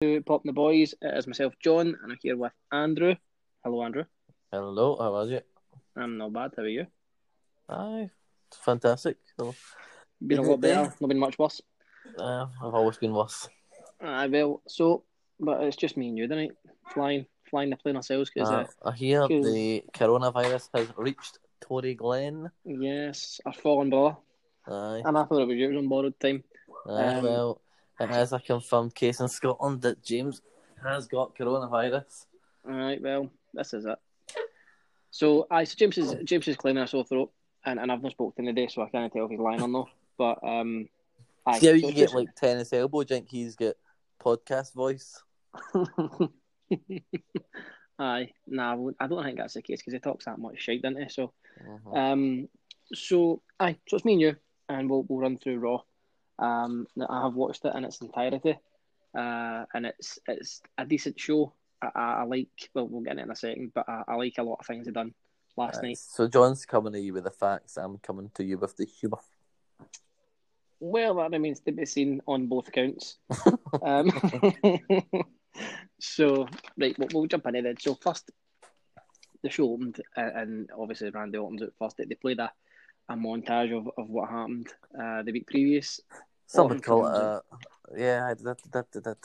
to Pop the Boys. It is myself, John, and I'm here with Andrew. Hello, Andrew. Hello, how are you? I'm not bad. How are you? Aye, fantastic. Been a lot better. Not been much worse. uh, I've always been worse. Aye, well, so, but it's just me and you tonight. Flying, flying the plane ourselves because, Uh, I hear 'cause- the coronavirus has reached Toryglen. yes, our fallen brother. Aye, And I thought it was yours on borrowed time. aye Um, well, it is a confirmed case in Scotland that James has got coronavirus. Alright, well, this is it. So, aye, so James is James is claiming a sore throat, and, and I've not spoken to him today, so I can't tell if he's lying or not. But um, aye, See how you get like tennis elbow, do you think he's got podcast voice? aye, nah, I I don't think that's the case because he talks that much shit, doesn't he? So, Mhm. um, so aye, so it's me and you, and we'll we'll run through Raw. Um, I have watched it in its entirety, uh, and it's it's a decent show. I, I, I like. Well, we'll get into it in a second, but I, I like a lot of things they done last Aye, night. So John's coming to you with the facts. I'm coming to you with the humour. Well, that remains to be seen on both counts. um, so, right, we'll, we'll jump into that. So, first, the show opened, uh, and obviously Randy Orton's out first. They played a, a montage of, of what happened uh, the week previous. Some would call it a. Yeah, I that, that, that, that.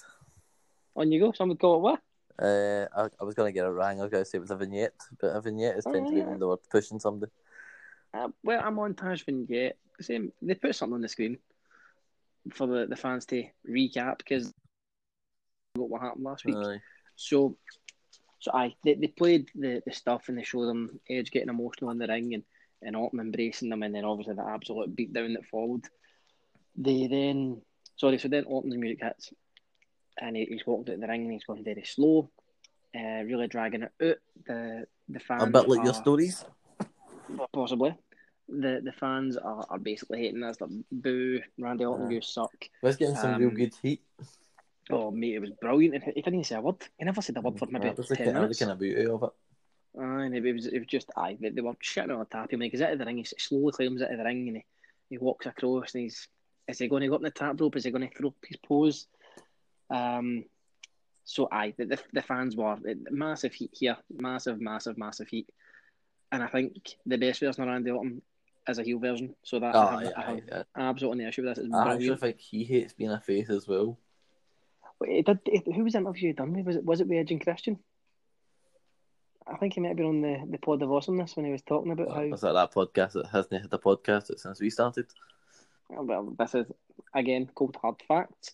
On you go. Some would call it what? Uh, I, I was going to get it wrong. I was going to say it was a vignette, but a vignette is Oh, tend to be yeah. when they were pushing somebody. Uh, well, a montage vignette. Same. They put something on the screen for the, the fans to recap because what happened last week. Aye. So, so I they, they played the, the stuff and they showed them Edge getting emotional in the ring and and Orton embracing them and then obviously the absolute beatdown that followed. They then sorry, so then Orton's music hits and he, he's walked out the ring and he's going very slow, uh, really dragging it out. The the fans A bit like your stories. possibly. The the fans are, are basically hating this. Like, boo, Randy Orton, Aye. you suck. Let's get some real Um, good heat. Oh mate, it was brilliant. He didn't even say a word. He never said a word for maybe was ten kind- that minutes. was kind of beauty of it. Aye, and it was it was just aye. They, they were shitting on the tap. He he's out of the ring. He slowly climbs out of the ring and he, he walks across. And he's is he going to go up the top rope? Is he going to throw his pose? Um. So aye, the the, the fans were massive heat here, massive, massive, massive heat. And I think the best version of Randy Orton is a heel version. So that I, Oh, have, I have aye. absolutely no issue with this. It's I actually brilliant. think he hates being a face as well. It did, it, who was the interview done with? Was it was it with Edge and Christian? I think he might have been on the, the pod of awesomeness when he was talking about how Was that that podcast that hasn't had a podcast since we started? Well this is again cold hard facts.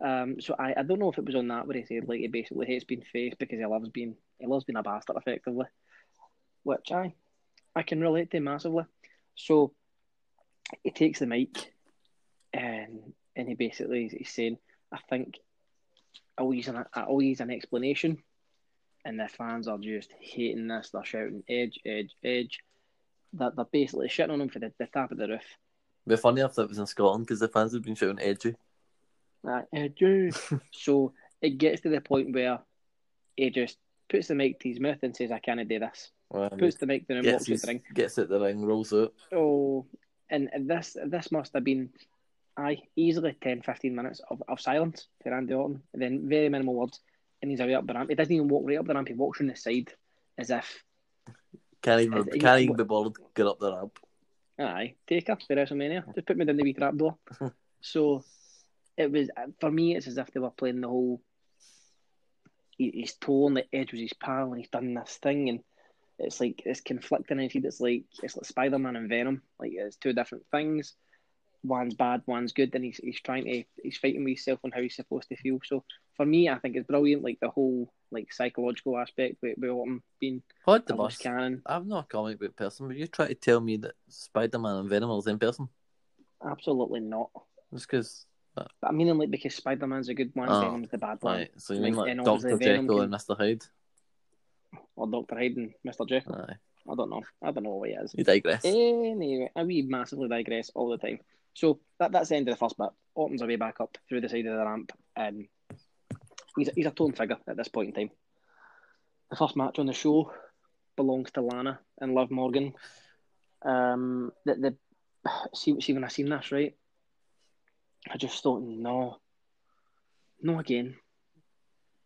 Um, so I, I don't know if it was on that where he said like he basically hates being faced because he loves being he loves being a bastard effectively, which I I can relate to massively. So he takes the mic and and he basically he's saying I think I'll use an I'll use an explanation, and the fans are just hating this. They're shouting edge edge edge. That they're basically shitting on him for the, the top of the roof. Be funny if that was in Scotland because the fans have been shouting edgy. Edge. so it gets to the point where he just puts the mic to his mouth and says, "I can't do this." Um, Puts the mic down and walks his, the ring. gets at the ring, rolls out. Oh, and this this must have been, aye, easily 10, 15 minutes of, of silence for Randy Orton, and then very minimal words, and he's away up the ramp. He doesn't even walk right up the ramp. He walks from the side as if, Can't even, can't even be bothered to get up the ramp. Aye, take her for WrestleMania. Just put me down the wee trap door. so it was for me. It's as if they were playing the whole. he- He's torn the edge was his pal, and he's done this thing, and it's like it's conflicting. And it's like it's like Spider Man and Venom. Like it's two different things. One's bad, one's good, Then he's he's trying to he's fighting with himself on how he's supposed to feel. So for me, I think it's brilliant. Like the whole like psychological aspect with, with Orton being What the bus? cannon. I'm not a comic book person, but you try to tell me that Spider Man and Venom are the same person. Absolutely not. Just because. Uh, but I mean, like because Spider Man's a good one, Oh, Venom's the bad one, Right, so you mean Like, like Doctor Venom Jekyll can- and Mister Hyde? or Doctor Hyde and Mister Jekyll. Aye, I don't know. I don't know what he is. you digress. Anyway, we massively digress all the time. So that that's the end of the first bit. Orton's away back up through the side of the ramp, and he's a, he's a tone figure at this point in time. The first match on the show belongs to Lana and Liv Morgan. Um, the the see see when I seen this right, I just thought no, no again.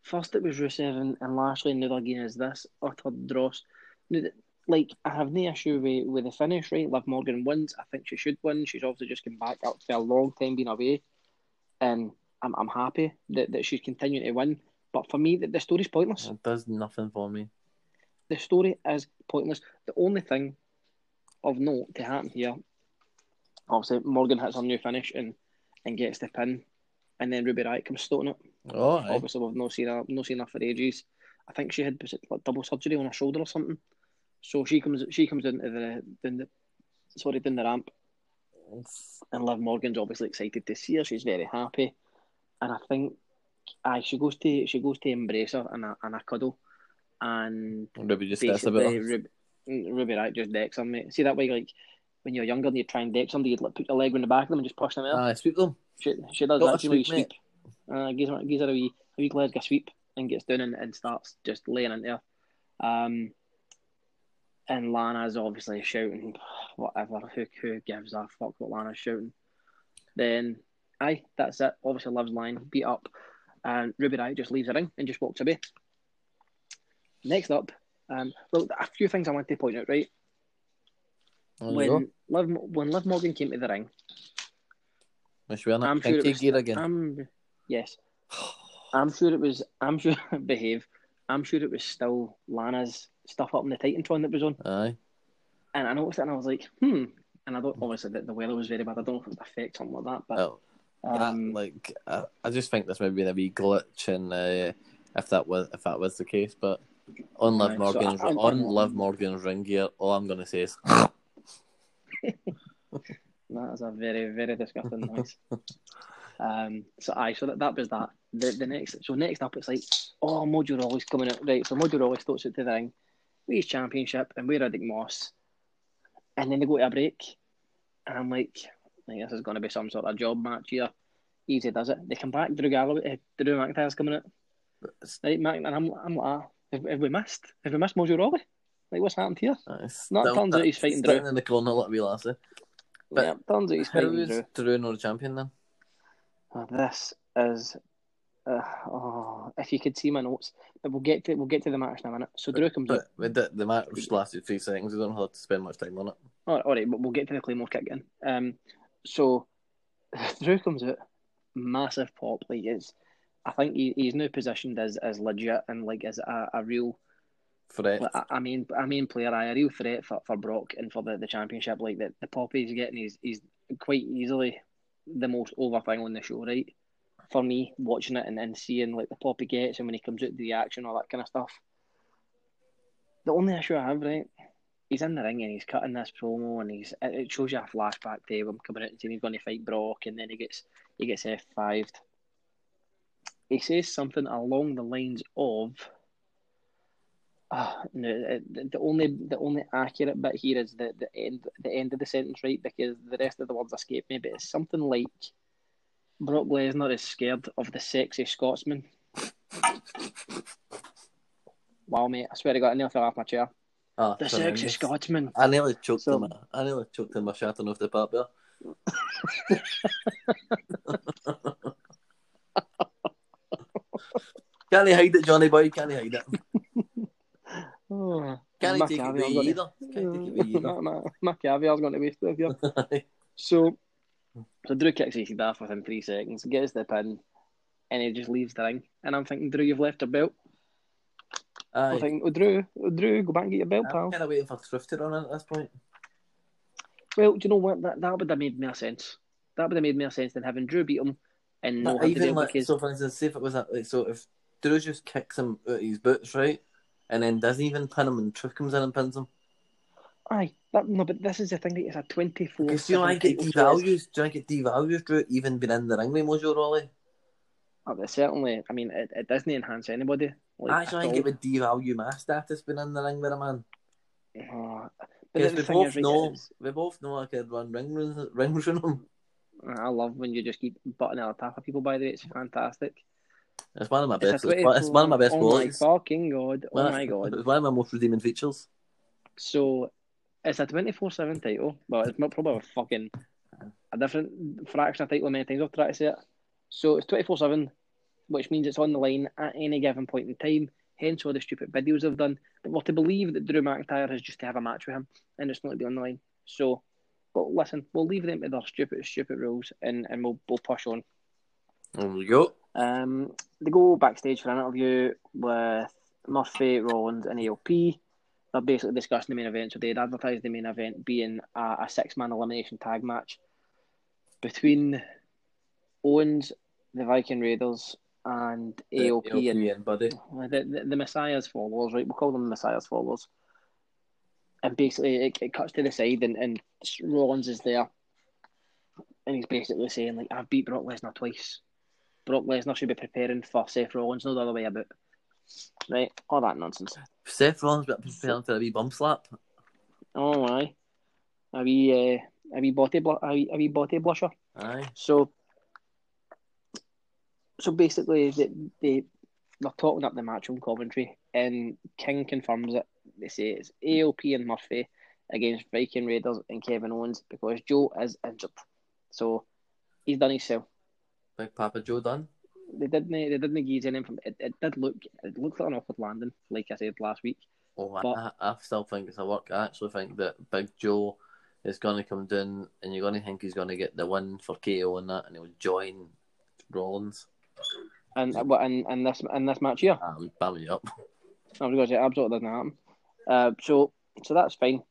first it was Rusev and, and Lashley, and again is this utter dross. Like I have no issue with, with the finish, right? Liv Morgan wins. I think she should win. She's obviously just come back after a long time being away, and I'm I'm happy that, that she's continuing to win. But for me, the, the story's pointless. It does nothing for me. The story is pointless. The only thing of note to happen here, obviously Morgan hits her new finish and, and gets the pin, and then Ruby Riott comes stoating it. Oh, aye. Obviously, we've not seen her, not seen her for ages. I think she had like, double surgery on her shoulder or something. So she comes, she comes into the, down the, sorry, down the ramp, and Liv Morgan's obviously excited to see her. She's very happy, and I think, aye, she goes to, she goes to embrace her and a, and a cuddle, and Ruby just that's a bit. basically Ruby, Ruby Riott just decks them, mate. See that way, like when you're younger and you try and deck somebody, you'd like put your leg on the back of them and just push them out. Aye, sweep them. She, she does Got that. She sweep, sweep. Uh, gives her, gives her a wee, a wee leg a sweep and gets down and, and starts just laying in there. Um, and Lana's obviously shouting, whatever. Who who gives a fuck what Lana's shouting? Then, aye, that's it. Obviously, loves line beat up, and Ruby Riott just leaves the ring and just walks away. Next up, um, well, a few things I want to point out. Right, There you go. when Liv when Liv Morgan came to the ring, Was she wearing that I'm sure it was- gear again? I'm yes. I'm sure it was. I'm sure behave. I'm sure it was still Lana's stuff up in the Titantron that was on, Aye. and I noticed it, and I was like, hmm. And I don't obviously the, the weather was very bad. I don't know if it would affect something like that, but That, um, like I, I just think this might be a wee glitch, and uh, if that was if that was the case, but on Liv Right, Morgan's I- I'm- on Liv Morgan's ring gear, all I'm gonna say is that is a very very disgusting noise. Um, so I so that, that was that. The the next so next up it's like, oh Mojo Rawley's coming out right. So Mojo Rawley starts to the ring, his championship, and we're Riddick Moss, and then they go to a break, and I'm like, like this is going to be some sort of job match here. Easy does it. They come back. Drew Galloway, uh, Drew McIntyre's coming out. Right, Mac, and I'm I'm like, ah, have, have we missed? Have we missed Mojo Rawley? Like what's happened here? It's No, it turns out he's fighting Drew. in the corner a wee lassie. But yeah, turns out he's fighting Drew. Drew not a champion then? Oh, this is, uh, oh, if you could see my notes, but we'll get to we'll get to the match in a minute. So Drew comes out. But the, the match lasted three seconds. We don't have to spend much time on it. All right, all right, but we'll get to the Claymore kick in. Um, so Drew comes out, massive pop. Like it's, I think he, he's now positioned as as legit and like as a, a real, Threat. like, a, I mean, a main player, a real threat for, for Brock and for the, the championship. Like that, the pop he's getting, he's he's quite easily the most over thing on the show, right? For me, watching it and, and seeing like the pop he gets and when he comes out to the action, all that kind of stuff. The only issue I have, right, he's in the ring and he's cutting this promo and he's it shows you a flashback to him coming out and saying he's going to fight Brock and then he gets he gets F fived. He says something along the lines of. Uh, no, the the only the only accurate bit here is the, the end the end of the sentence, right? Because the rest of the words escape me. But it's something like Brock Lesnar is scared of the sexy Scotsman. Wow, mate! I swear to God, I nearly fell off my chair. Ah, The sexy tremendous. Scotsman. I nearly choked So- him. I nearly choked him by shouting off the part there. Can't hide it, Johnny boy. Can't hide it. Oh, Can't my take it away either. Can't take it away either. my, caviar's going to waste it here. So, so Drew kicks AC off within three seconds, gets the pin, and he just leaves the ring. And I'm thinking, Drew, you've left your belt. Uh, aye. thinking, oh, Drew, Drew, go back and get your belt, I'm pal. kind of waiting for run in at this point. Well, do you know what? That, that would have made more sense. That would have made more sense than having Drew beat him and not But even like, because so for instance, say if it was that, like, so if Drew just kicks him out of his boots, right, and then doesn't even pin him, and Truth comes in and pins him. aye, that, no, but this is the thing. that It's a twenty-four. Because do you think it devalues? Do you think it devalues Drew even being in the ring with Mojo Rawley? Oh, but certainly, I mean, it, it doesn't enhance anybody. Like, I actually think all. it would devalue my status being in the ring with a man. Oh, but Because we both is, know, we both know I could run ring rings on him. I love when you just keep butting out the top of people. By the way, it's fantastic. It's one of my best. It's one, it's one of my best oh qualities. my fucking god! Oh One- my god! It's one of my most redeeming features. So it's a twenty four seven title. Well, it's not probably a fucking a different fraction of title. Many times I've tried to say it. So it's twenty four seven which means it's on the line at any given point in time. Hence all the stupid videos they've done. But we're to believe that Drew McIntyre has just to have a match with him and it's not to be on the line. So, but listen, we'll leave them to their stupid, stupid rules and, and we'll, we'll push on. There we go. Um, they go backstage for an interview with Murphy, Rollins, and AOP. They're basically discussing the main event. So they'd advertised the main event being a, a six man elimination tag match between Owens, the Viking Raiders, and AOP, AOP and and Buddy. the, the, the Messiah's followers, right? We'll call them the Messiah's followers. And basically, it, it cuts to the side, and, and Rollins is there. And he's basically saying, like, I've beat Brock Lesnar twice. Brock Lesnar should be preparing for Seth Rollins, no the other way about. Right? All that nonsense. Seth Rollins got preparing for a wee bum slap. Oh, aye. A wee, uh, a wee body, bl- a wee, a wee body blusher. Aye. So, so basically, they, they they're talking up the match on commentary, and King confirms it. They say it's AOP and Murphy against Viking Raiders and Kevin Owens because Joe is injured. So he's done himself. Big Papa Joe done. They didn't they didn't give him from it, it did look it looked like an awkward landing, like I said last week. Oh, But- I, I still think it's a work. I actually think that Big Joe is going to come down, and you're going to think he's going to get the win for KO and that, and he'll join Rollins. And what in, in this in this match here. Ah, bam it up. I was going to say absolutely doesn't happen. Uh, so so that's fine.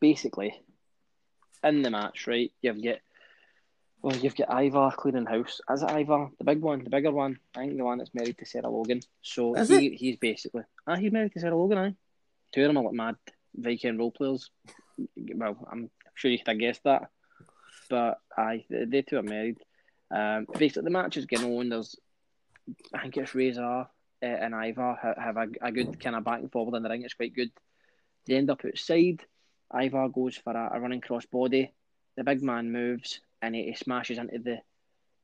Basically, in the match, right? You've got well, you've got Ivar cleaning house. Is it Ivar, the big one, the bigger one? I think the one that's married to Sarah Logan. So Is he, he's basically ah, he's married to Sarah Logan. Aye, two of them are like mad Viking role players. Well, I'm sure you could have guessed that, but aye, they, they two are married. Um, basically, the match is getting on. There's, I think it's Rezar uh, and Ivar have a, a good kind of back and forward in the ring. It's quite good. They end up outside. Ivar goes for a, a running cross body. The big man moves and he, he smashes into the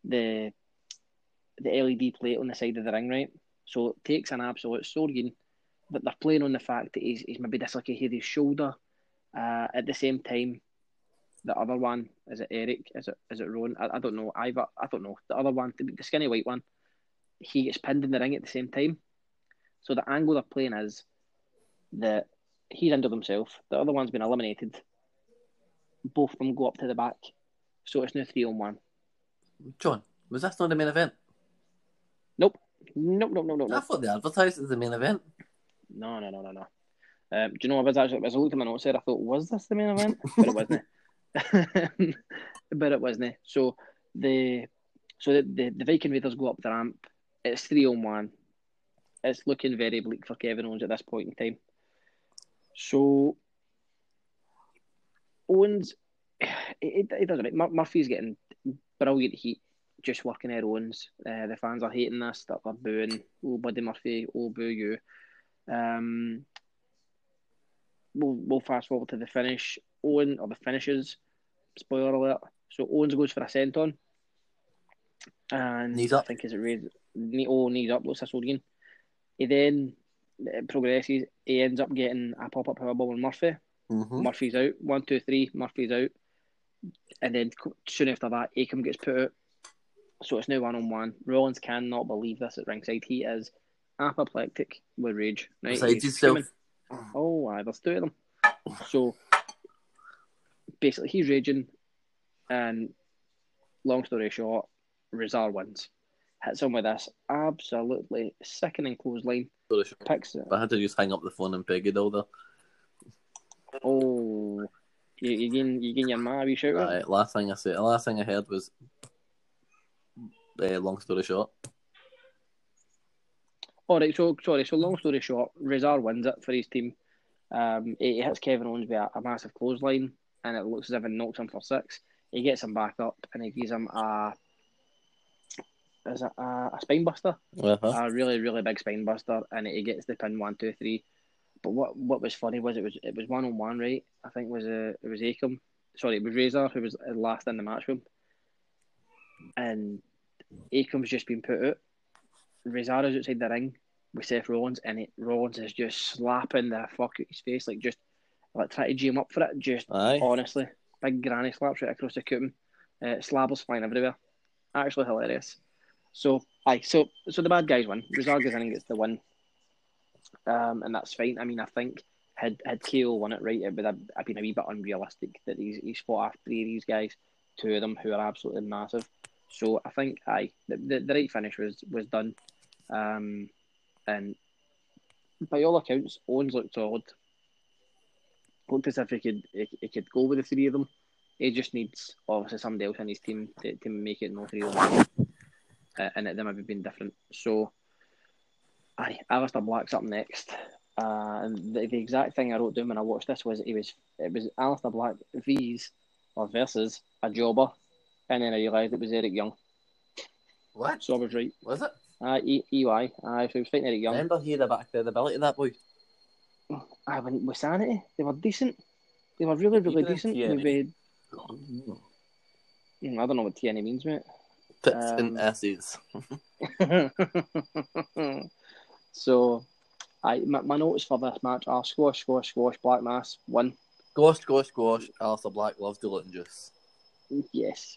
the the LED plate on the side of the ring, right? So it takes an absolute sword but they're playing on the fact that he's, he's maybe dislocated his shoulder. Uh, at the same time, the other one is it Erik? Is it is it Ron? I, I don't know. Ivar, I don't know. The other one, the, the skinny white one, he gets pinned in the ring at the same time. So the angle they're playing is that he's injured himself. The other one's been eliminated. Both of them go up to the back. So it's now three on one. John, was that not the main event? Nope. Nope, nope, nope, nope, I nope. thought they advertised as the main event. No, no, no, no, no. Um, do you know what I was actually, as I looked at my notes there, I thought, was this the main event? But it wasn't. but it wasn't. So the so the, the, the Viking Raiders go up the ramp. It's three on one. It's looking very bleak for Kevin Owens at this point in time. So Owens, it, it, doesn't. Mur- Murphy's getting brilliant heat just working at Owens. Uh, the fans are hating this. They're, they're booing. Oh, Buddy Murphy. Oh, boo you. Um, we'll, we'll fast forward to the finish. Owen, or the finishes. Spoiler alert. So Owens goes for a senton. And Knees up. I think is it raised. Knee, oh, knees up. Looks sword again. He then progresses. He ends up getting a pop up powerbomb on Murphy. Mm-hmm. Murphy's out. One, two, three. Murphy's out. And then soon after that, Akam gets put out. So it's now one on one. Rollins cannot believe this at ringside. He is apoplectic with rage. Right? He's screaming. Oh, aye, there's two of them. So basically, he's raging, and long story short, Rezar wins. Hits him with this absolutely sickening clothesline. Sorry, sure. Picks it. I had to just hang up the phone and peg it all there. Oh, you, you getting you getting your ma wee shout out? Right, last thing I said, the last thing I heard was, uh, long story short, All right, so sorry. So long story short, Rezar wins it for his team. Um, he, he hits Kevin Owens with a, a massive clothesline, and it looks as if it knocks him for six. He gets him back up, and he gives him a is it a, a spine buster, uh-huh. a really really big spine buster, and he gets the pin one two three. But what what was funny was it was it was one on one, right? I think it was a it was Akam. Sorry, it was Rezar who was last in the match room, and Akam's just been put out. Rezar is outside the ring with Seth Rollins, and it, Rollins is just slapping the fuck out his face, like just like trying to G him up for it. Just Aye. honestly, big granny slaps right across the cutum. Uh, slabbers flying everywhere. Actually hilarious. So, aye, so so the bad guys win. Rezar Gazan gets the win, um, and that's fine. I mean, I think had had KO won it right, it would have, have been a wee bit unrealistic that he's he's fought after three of these guys, two of them who are absolutely massive. So I think aye, the, the, the right finish was was done, um, and by all accounts, Owens looked solid. Looked as if he could he, he could go with the three of them. He just needs obviously somebody else in his team to, to make it no three of them, uh, and it them have been different. So, aye, Aleister Black's up next. Uh, and the, the exact thing I wrote down when I watched this was he was it was Aleister Black v's or versus a jobber, and then I realised it was Eric Young. What? So I was right. Was it? Uh, e- EY. Uh, so he was fighting Eric Young. Remember he had a back credibility that boy. I went with Sanity. They were decent. They were really, really didn't decent. see. Maybe, I don't know what TNA means, mate. Tits Um, and asses. so, I my, my notes for this match are squash, squash, squash, black mass, one. Gosh, gosh, gosh. Aleister Black loves diluting juice. Yes.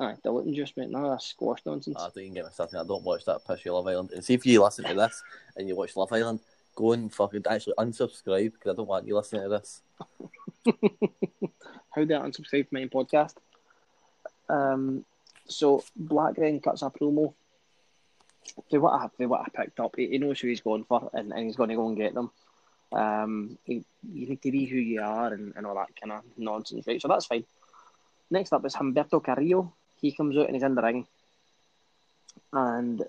Aye, Diluting juice, mate. No, that's squash nonsense. I don't even get me started. I don't watch that pishy Love Island. And see if you listen to this and you watch Love Island, go and fucking actually unsubscribe because I don't want you listening to this. How did I unsubscribe from my podcast? Um, so Black then cuts a promo. They what I for what I picked up, he, he knows who he's going for, and, and he's going to go and get them. Um, he, you need to be who you are, and, and all that kind of nonsense, right? So that's fine. Next up is Humberto Carrillo. He comes out and he's in the ring, and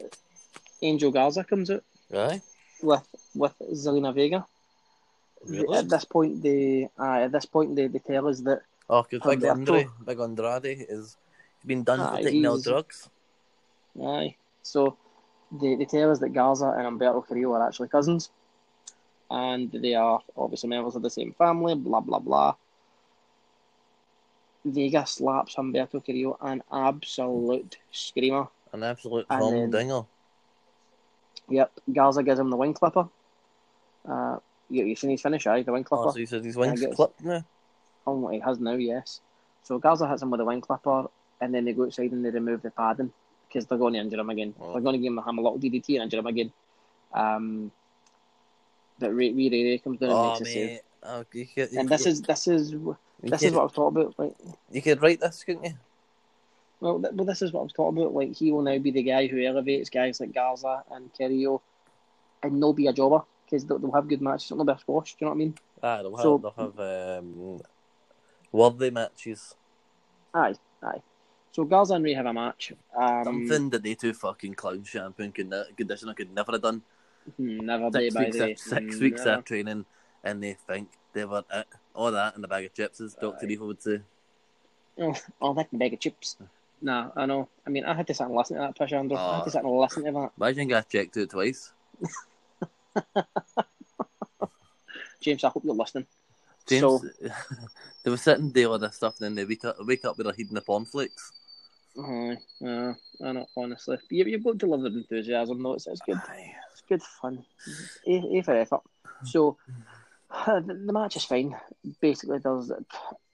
Angel Garza comes out Right? With with Zelina Vega. Really? At this point, they uh, at this point they, they tell us that Oh, because Big. Andre, Big Andrade is been done for taking all drugs. Aye. So they, they tell us that Garza and Humberto Carrillo are actually cousins. And they are obviously members of the same family, blah, blah, blah. Vega slaps Humberto Carrillo an absolute screamer. An absolute then- humdinger. Yep, Garza gives him the wing clipper. Uh, you, you seen his finish, aye, the wing clipper. Oh, so he says his wings I guess- clipped now. Oh, he has now, yes. So Garza hits him with a wing clipper, and then they go outside and they remove the padding because they're going to injure him again. Oh. They're going to give him a little DDT and injure him again. Um, but Rey, Rey, Rey comes down and Oh, makes a save. Oh, you could, you And this could- is this is this is what I was talking about. Like, you could write this, couldn't you? Well, th- well, this is what I was talking about. Like, he will now be the guy who elevates guys like Garza and Carrillo, and they'll be a jobber because they'll, they'll have good matches. Not be a squash. Do you know what I mean? Ah, they'll have, So- they'll have um, worthy matches. Aye, aye. So Garza and Rey have a match. Um, Something that they two fucking clown champion could ne- conditioner could never have done. hmm, Never Six weeks, six weeks never. of training, and they think they were it. All that and a bag of chips, as Doctor. Evil would say. Oh, oh, that bag of chips. Nah, I know. I mean, I had to sit and listen to that, Push Andrew. I had Oh. to sit and listen to that. Imagine I checked it twice. James, I hope you're listening. James, So, they were sitting there all this stuff, and then they wake up, wake up with their head in the cornflakes. aye, uh, I know, honestly. You, you've got the enthusiasm, though. It's, it's good. It's good fun. A, a for effort. So, the, the match is fine. Basically, there's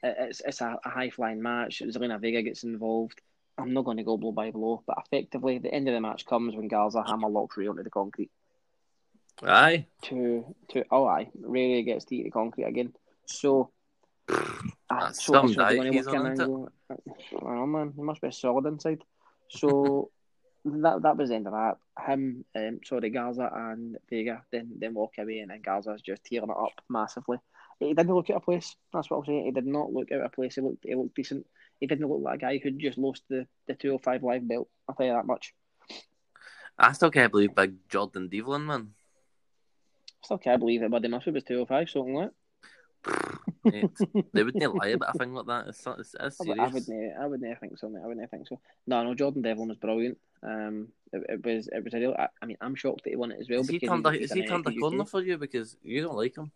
it's it's a, a high flying match. Zelina Vega gets involved. I'm not going to go blow by blow, but effectively, the end of the match comes when Garza hammer locks Rey onto the concrete. Aye. To to oh aye, Rey Rey gets to eat the concrete again. So. ah, That's so some so diet he's on, isn't I know, man. He must be solid inside. So that that was the end of that. Him, um, sorry, Garza and Vega then then walk away, and then Garza's just tearing it up massively. He didn't look out of place. That's what I'm saying. He did not look out of place. He looked he looked decent. He didn't look like a guy who'd just lost the the two hundred five live belt. I'll tell you that much. I still can't believe big Jordan Devlin, man. I still can't believe it, but they must have was two hundred five something like. They wouldn't lie about a thing like that. It's, it's, it's I would- serious. I wouldn't. I wouldn't think so. Mate. I wouldn't think so. No, no. Jordan Devlin was brilliant. Um, it, it was. It was a real. I, I mean, I'm shocked that he won it as well. Is he turned a, he turned a corner for you because you don't like him?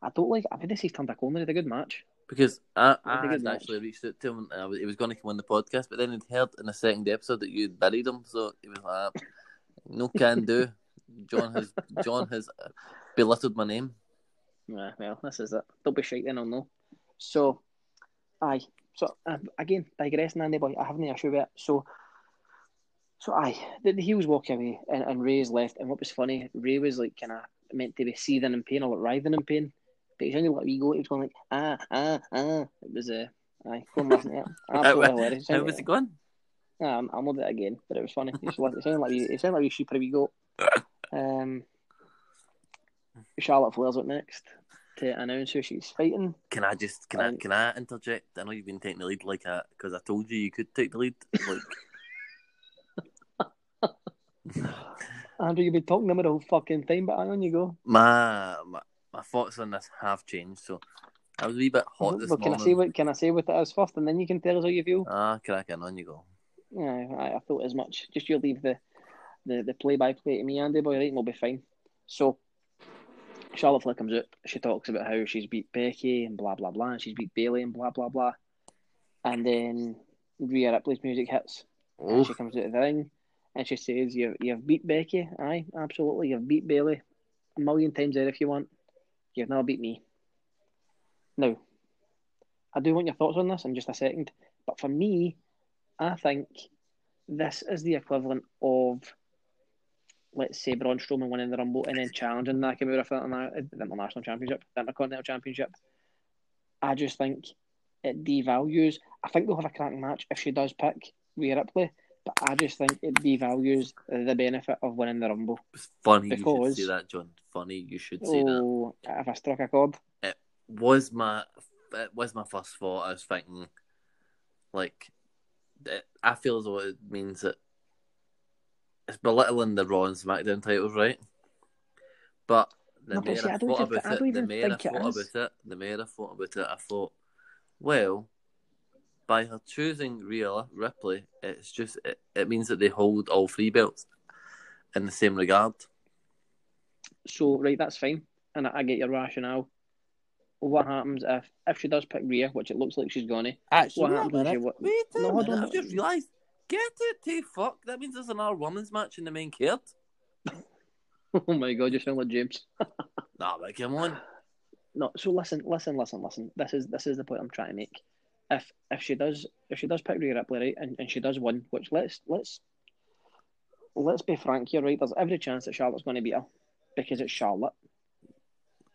I don't like. I think this he's turned a corner. It's a good match. Because I, I good had actually reached out to him and I was, he was going to come on the podcast, but then he'd heard in the second episode that you'd buried him, so he was like, "No can do." John has John has belittled my name. Yeah, well, this is it. Don't be shite then, I'll know. So, aye. So, uh, again, digressing, Andy boy, I have no issue with it. So, So aye, the, the heels walk away and, and Rey's left. And what was funny, Rey was like kind of meant to be seething in pain or like writhing in pain, but he's only let me go. He was going like ah ah ah. It was uh, aye, listen to it. Absolutely How, hilarious. how was it going? Nah, I'm, I'll move it again, but it was funny. It sounded like it sounded like a sheep we go. Um, Charlotte Flair's up next to announce who she's fighting. Can I just can I Um, can I interject? I know you've been taking the lead like that because I told you you could take the lead. Like Andrew, you've been talking about the whole fucking time, but hang on you go. my, my my thoughts on this have changed. So I was a wee bit hot this well, can I say what can I say what it is first, and then you can tell us how you feel. Ah, cracking on you go. Yeah, I, I thought as much. Just you leave the the, the play by play to me, Andy boy, right? And we'll be fine. So Charlotte Flair comes out. She talks about how she's beat Becky and blah blah blah, and she's beat Bayley and blah blah blah. And then Rhea Ripley's music hits. Oh, she comes out of the ring and she says, "You you've beat Becky, aye, absolutely. You've beat Bayley a million times out if you want. You've never beat me." Now, I do want your thoughts on this in just a second, but for me, I think this is the equivalent of, let's say, Braun Strowman winning the Rumble and then challenging Nakamura for the international championship, the Intercontinental Championship. I just think it devalues. I think they'll have a cracking match if she does pick Rhea Ripley, but I just think it devalues the benefit of winning the Rumble. it's funny you because- should say that, John. Funny you should say that. Oh, if I struck a chord, It Was my it was my first thought. I was thinking, like, it, I feel as though it means that it's belittling the Raw and SmackDown titles, right? But the No, see, I, I thought about it, the I thought about it, the more I thought about it, I thought, well, by her choosing Rhea Ripley, it's just it, it means that they hold all three belts in the same regard. so right, that's fine, and I, I get your rationale. What happens if if she does pick Rhea, which it looks like she's gonna? Actually, What happens if minute. you Wait a No, minute, I've just realised. Get it, to fuck. That means there's another women's match in the main card. Oh my god, you sound like James. Nah, but come on. No, so listen, listen, listen, listen. This is this is the point I'm trying to make. If if she does if she does pick Rhea Ripley right, and, and she does win, which let's let's let's be frank here, right? There's every chance that Charlotte's going to beat her because it's Charlotte.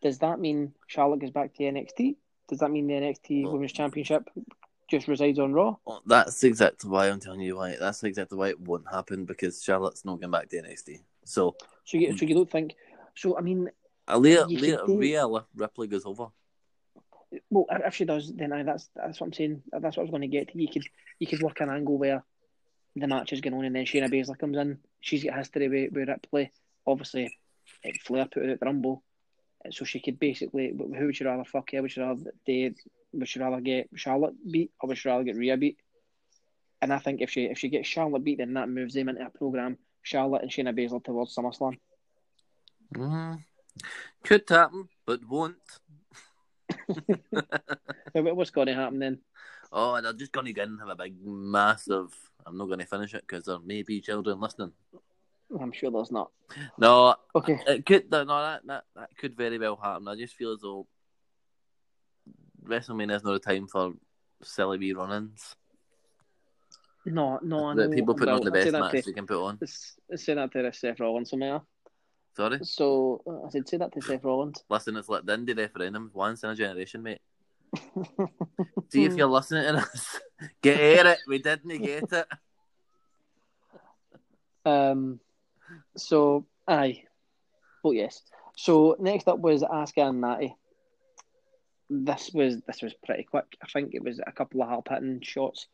Does that mean Charlotte goes back to NXT? Does that mean the NXT Well- Women's Championship just resides on Raw? That's exactly why I'm telling you why. That's exactly why it won't happen because Charlotte's not going back to NXT. So, So you so you don't think? So I mean, Leah, You Leah, could do- Rhea Ripley goes over. Well, if she does, then aye, that's that's what I'm saying. That's what I was going to get. You could you could work an angle where the match is going on, and then Shayna Baszler comes in. She's got history with, with Ripley. Obviously, eh, Flair put her at the Rumble, so she could basically. Who would you rather fuck? Yeah, would you rather they, would you rather get Charlotte beat, or would you rather get Rhea beat? And I think if she if she gets Charlotte beat, then that moves them into a program. Charlotte and Shayna Baszler towards SummerSlam. Mm. Could happen, but won't. What's going to happen then? Oh, they're just going to go in and have a big, massive. I'm not going to finish it because there may be children listening. Oh, I'm sure there's not. No, Okay. It could no, that, that that could very well happen. I just feel as though WrestleMania is not a time for silly wee run-ins. No, no, I know. people put on the best match they can put on. Say that to Seth Rollins, somewhere. Sorry, So I said, say that to Seth Rollins. listen, it's like the indie referendum once in a generation, mate. See if you're listening to this. Get it. We didn't get it. um, so aye, oh yes. So next up was Asuka and Natty. This was this was pretty quick. I think it was a couple of hard hitting shots.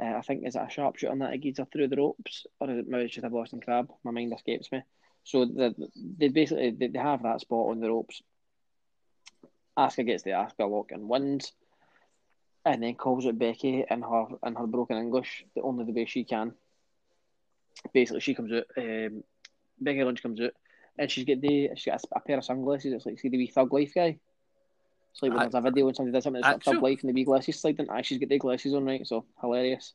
Uh, I think is it a sharpshooter and that her through the ropes, or is it maybe just a Boston Crab? My mind escapes me. So they basically they, have that spot on the ropes. Asuka gets the Asuka lock and wins, and then calls out Becky in her in her broken English, the only the way she can. Basically, she comes out. Um, Becky Lynch comes out, and she's got the she got a, a pair of sunglasses. It's like see the wee Thug Life guy. It's like when I- there's a video when somebody does something that's Thug Life and the wee glasses sliding. Aye, she's got the glasses on right, so hilarious.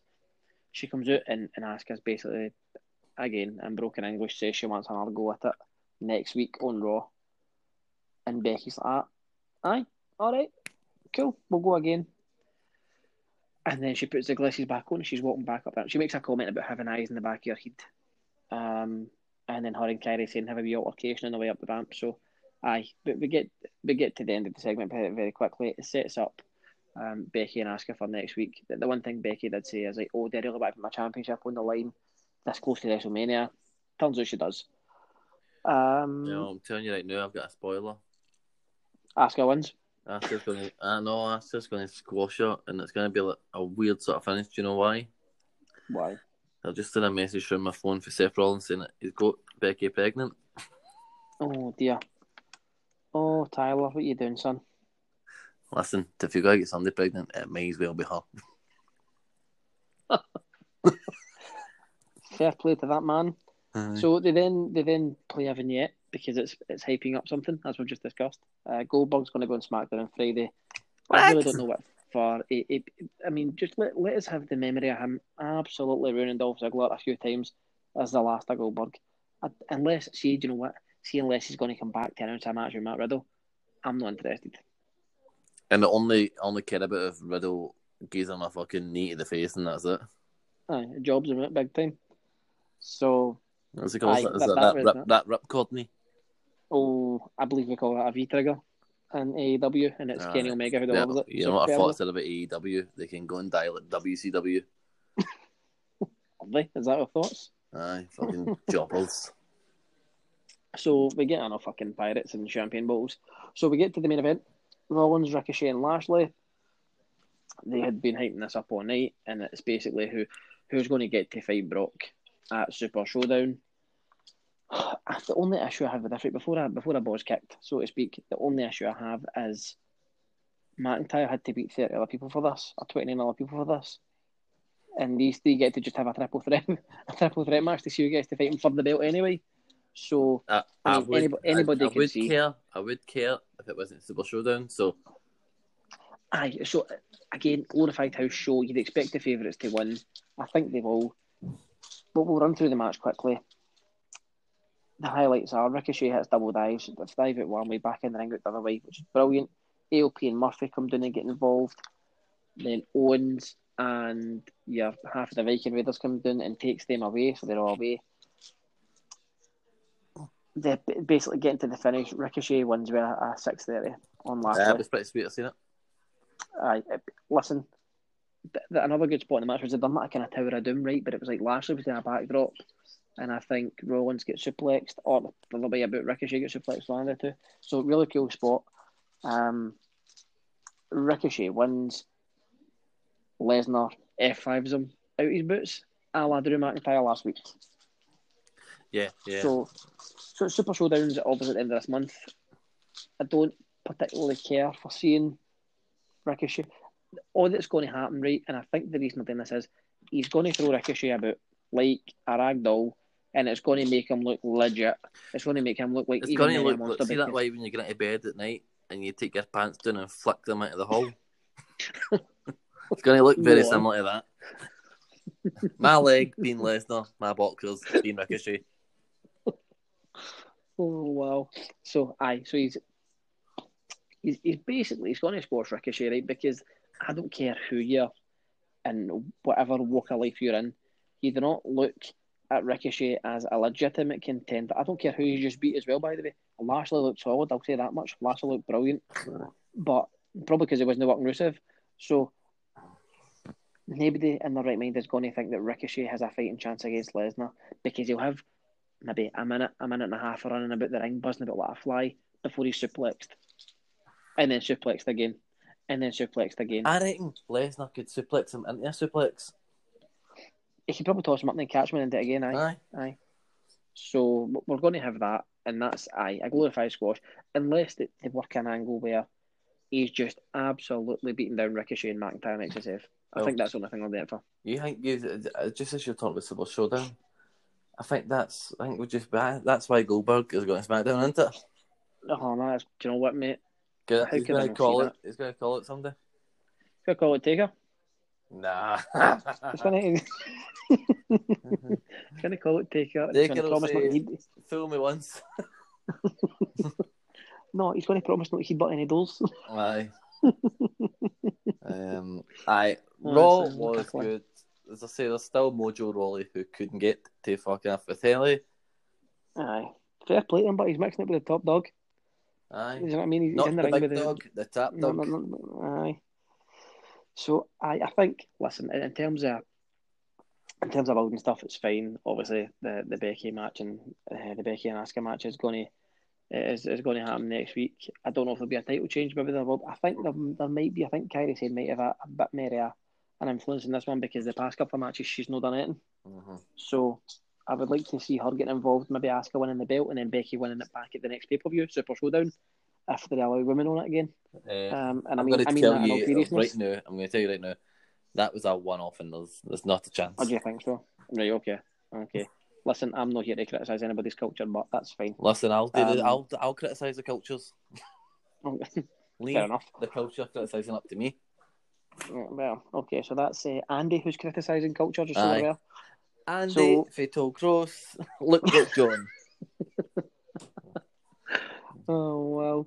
She comes out and and Asuka's basically again in broken English says she wants another go at it next week on Raw. And Becky's like, aye, all right, cool, we'll go again. And then she puts the glasses back on and she's walking back up there. She makes a comment about having eyes in the back of your head. um, and then her and Kairi Sane have a wee altercation on the way up the ramp. So, aye, but we get we get to the end of the segment very, quickly. It sets up um, Becky and Asuka for next week. The, the one thing Becky did say is like, "Oh, they're really put my championship on the line this close to WrestleMania?" Turns out she does. Um, know, I'm telling you right now, I've got a spoiler. Asuka wins. Asuka's going to, I know Asuka's going to squash her, and it's going to be like a weird sort of finish. Do you know why? Why? I just did a message from my phone for Seth Rollins saying that he's got Becky pregnant. Oh dear. Oh Tyler, what are you doing, son? Listen, if you're going to get somebody pregnant, it may as well be her. Fair play to that man. Aye. So they then they then play a vignette because it's it's hyping up something as we've just discussed. Uh, Goldberg's going to go and on SmackDown on Friday. I really don't know what for. It, it, I mean, just let, let us have the memory of him absolutely ruining Dolph Ziggler a few times as the last of Goldberg. I, unless, see, do you know what? See, unless he's going to come back to announce a match with Matt Riddle, I'm not interested. and the only only care about if Riddle gives him a fucking knee to the face, and that's it. Aye, jobs him out big time. So, What's it called? Aye, Is that- that, that rip, that knee? oh, I believe we call that a V trigger in AEW, and it's Aye. Kenny Omega who Yeah, it. you know what I thought said about AEW? They can go and dial it WCW. Lovely. Is that your thoughts? Aye, fucking jobbers. So we get on our fucking pirates and champagne bottles. So we get to the main event. Rollins, Ricochet, and Lashley. They had been hyping this up all night, and it's basically who who's going to get to fight Brock at Super Showdown. The only issue I have with this, right before I before I was kicked, so to speak, the only issue I have is McIntyre had to beat thirty other people for this, or twenty nine other people for this, and these three get to just have a triple threat, a triple threat match to see who gets to fight him for the belt anyway. So I, I I mean, would, anybo- anybody I, I can would see. care. I would care if it wasn't Super Showdown. So Aye, so again, glorified house show. You'd expect the favourites to win. I think they will. But we'll run through the match quickly. The highlights are Ricochet hits double dives, dive out one way, back in the ring out the other way, which is brilliant. AOP and Murphy come down and get involved. Then Owens and yeah, half of the Viking Raiders come down and takes them away, so they're all away. They basically getting to the finish. Ricochet wins with a, a six thirty on last. yeah, it was pretty sweet. I've seen it. Aye, uh, listen. Th- th- another good spot in the match was they done that kind of Tower of Doom, right? But it was like Lashley was in a backdrop, and I think Rollins gets suplexed, or there'll be about Ricochet gets suplexed one of the two. So really cool spot. Um, Ricochet wins. Lesnar F5s him out his boots, a la Drew McIntyre last week. Yeah, yeah. So, so Super Showdown's at the end of this month. I don't particularly care for seeing Ricochet. All that's going to happen, right, and I think the reason I'm doing this is he's going to throw Ricochet about like a rag doll, and it's going to make him look legit. It's going to make him look like it's going to look. look see that way when you get into bed at night and you take your pants down and flick them out of the hole. it's going to look very similar to that. my leg being Lesnar, my boxers being Ricochet. Oh wow! So aye, so he's he's, he's basically he's going to squash Ricochet, right? Because I don't care who you're and whatever walk of life you're in, you do not look at Ricochet as a legitimate contender. I don't care who you just beat as well. By the way, Lashley looked solid. I'll say that much. Lashley looked brilliant, but probably because he wasn't working Rusev. So nobody in their right mind is going to think that Ricochet has a fighting chance against Lesnar because he'll have maybe a minute, a minute and a half running about the ring, buzzing about like a fly before he's suplexed, and then suplexed again, and then suplexed again. I reckon Lesnar could suplex him into a suplex. he could probably toss him up and then catch him and do it again. Aye, Aye. aye. So we're going to have that, and that's aye a glorified squash, unless they, they work an angle where he's just absolutely beating down Ricochet and McIntyre and XSF. I Well- think that's the only thing I'll be in for. You think you uh, just as you're talking about Super Showdown? I think that's I think we just that's why Goldberg is going to SmackDown, isn't it? Oh no, that's, do you know what, mate? 'Cause How he's going to call it. He's going to call it someday. Could I call it Taker? Nah. Gonna, it's gonna call it Taker. He's Taker will promise say- not. Fool me once. No, he's going to promise not to heed but any doors. Aye. um. Aye. Oh, Raw was good. as I say, there's still Mojo Rawley who couldn't get to fucking off the telly. Aye, fair play to him, but he's mixing it with the top dog. Aye, You know what I mean? He's not in the, the, ring with dog, the tap dog. no, no, no, aye. So I, I think listen in, in terms of in terms of building stuff, it's fine. Obviously, the the Becky match and uh, the Becky and Asuka match is going to is, is going to happen next week. I don't know if there'll be a title change. Maybe there will. I think there, there might be. I think Kairi Sane might have a, a bit more of a, an influence in this one because the past couple of matches she's not done anything. Mhm. So I would like to see her getting involved. Maybe Asuka winning the belt and then Becky winning it back at the next pay per view, Super Showdown, if they allow women on it again. Uh, Um, and I I'm mean, going I mean that in all you right now. I'm going to tell you right now. That was a one-off, and there's there's not a chance. Oh, do you think so? Right, okay. Okay. Listen, I'm not here to criticise anybody's culture, but that's fine. Listen, I'll do the, Um, I'll I'll criticize the cultures. Leave Fair enough. the culture criticizing up to me. Well, okay, so that's uh, Andy who's criticising culture, just so aware. Andy, So- Fatal Cross, look at John. Oh, wow.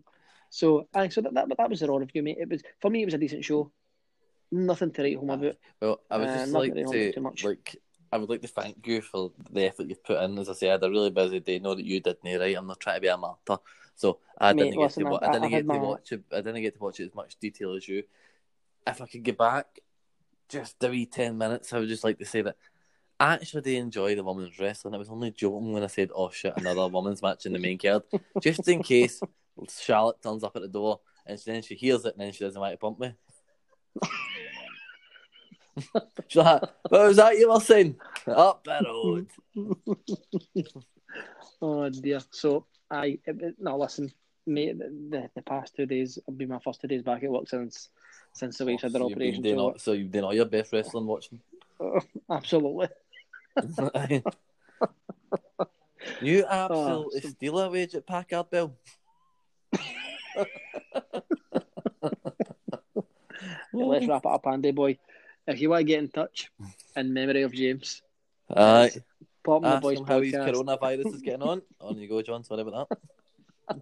So, aye, so that, that, that was the Raw review, mate. It was, for me, it was a decent show. Nothing to write home about. Well, I would Uh, just like to too much. like. I would like to thank you for the effort you've put in. As I say, I had a really busy day. Know that you didn't, right? I'm not trying to be a martyr, so I Mate, didn't get listen, to. Wa- I- I didn't I've get to watch it. I didn't get to watch it as much detail as you. If I could get back, just a wee ten minutes, I would just like to say that I actually enjoy the women's wrestling. I was only joking when I said, "Oh shit, another women's match in the main card," just in case Charlotte turns up at the door and then she hears it and then she doesn't want to bump me. She's like, "What was that you were saying?" Up the road. Oh, dear. So, I, it, it- no, listen, mate, the, the, past two days have been my first two days back at work since since the week's had oh, their so, you've been operation. So, all, so you've done all your best wrestling watching. absolutely. You oh, absolutely so- steal a wage at Packard Bell. Let's wrap it up, Andy boy. If you want to get in touch in memory of James, Aye. pop Ask boys him how his coronavirus is getting on. On you go, John. Sorry about that.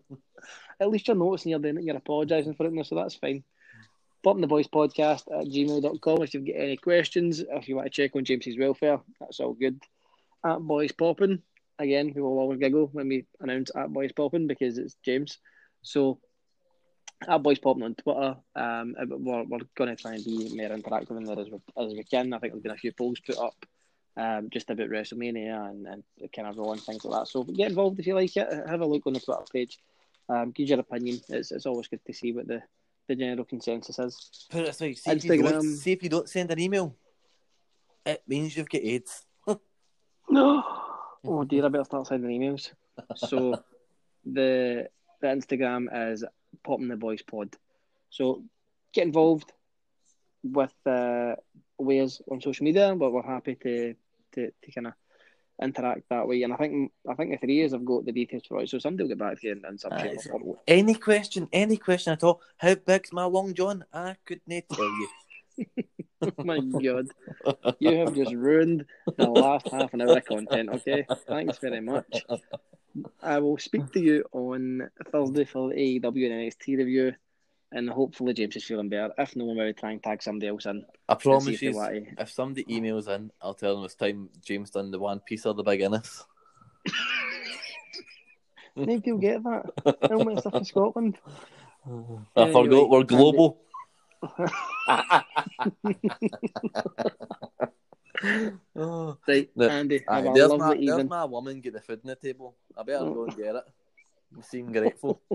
At least you're noticing you're doing it you're apologising for it now, so that's fine. In the boys podcast at gmail.com if you've got any questions. If you want to check on James's welfare, that's all good. At boys popping, again, we will always giggle when we announce at boys popping because it's James. So at boys popping on Twitter, um, we're, we're going to try and be more interactive in there as we, as we can. I think there's been a few polls put up um, just about WrestleMania and, and kind of rolling things like that. So get involved if you like it. Have a look on the Twitter page. Um, give your opinion. It's, it's always good to see what the, the general consensus is. Put it this way: see if, you don't, Instagram. see if you don't send an email, it means you've got AIDS. No. Oh dear, I better start sending emails. So the the Instagram is popping the boys pod. So get involved with uh, ways on social media, but we're happy to to, to kind of interact that way. And I think I think the three years I've got the details for it, so somebody will get back to you in, in some shape or form. any question, any question at all? How big's my long john? I couldn't tell you. Oh my god, you have just ruined the last half an hour of content. Okay, thanks very much. I will speak to you on Thursday for the AEW and NXT review, and hopefully James is feeling better. If no, we'll try and tag somebody else in. I promise you, want to- if somebody emails in, I'll tell them it's time James done the one piece of the Big Guinness. Maybe you'll get that. Helmet stuff in Scotland. I Anyway, forgot we're global. oh, Right, The- Andy, aye, have a there's, lovely my, there's my woman get the food on the table. I better go and get it. You seem grateful.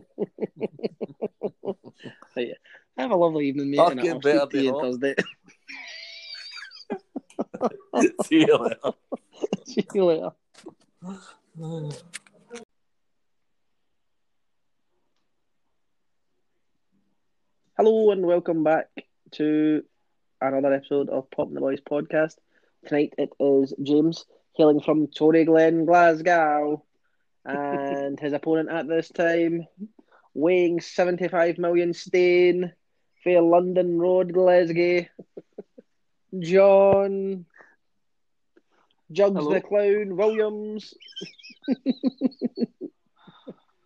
Right, have a lovely evening, mate, and Fucking I'll better speak to be you. Thursday. See you later. See you later. Hello and welcome back to another episode of Pop the Boys podcast. Tonight it is James hailing from Toryglen, Glasgow, and his opponent at this time, weighing 75 million stone, for London Road, Glasgow, John Jugs Hello. the Clown Williams.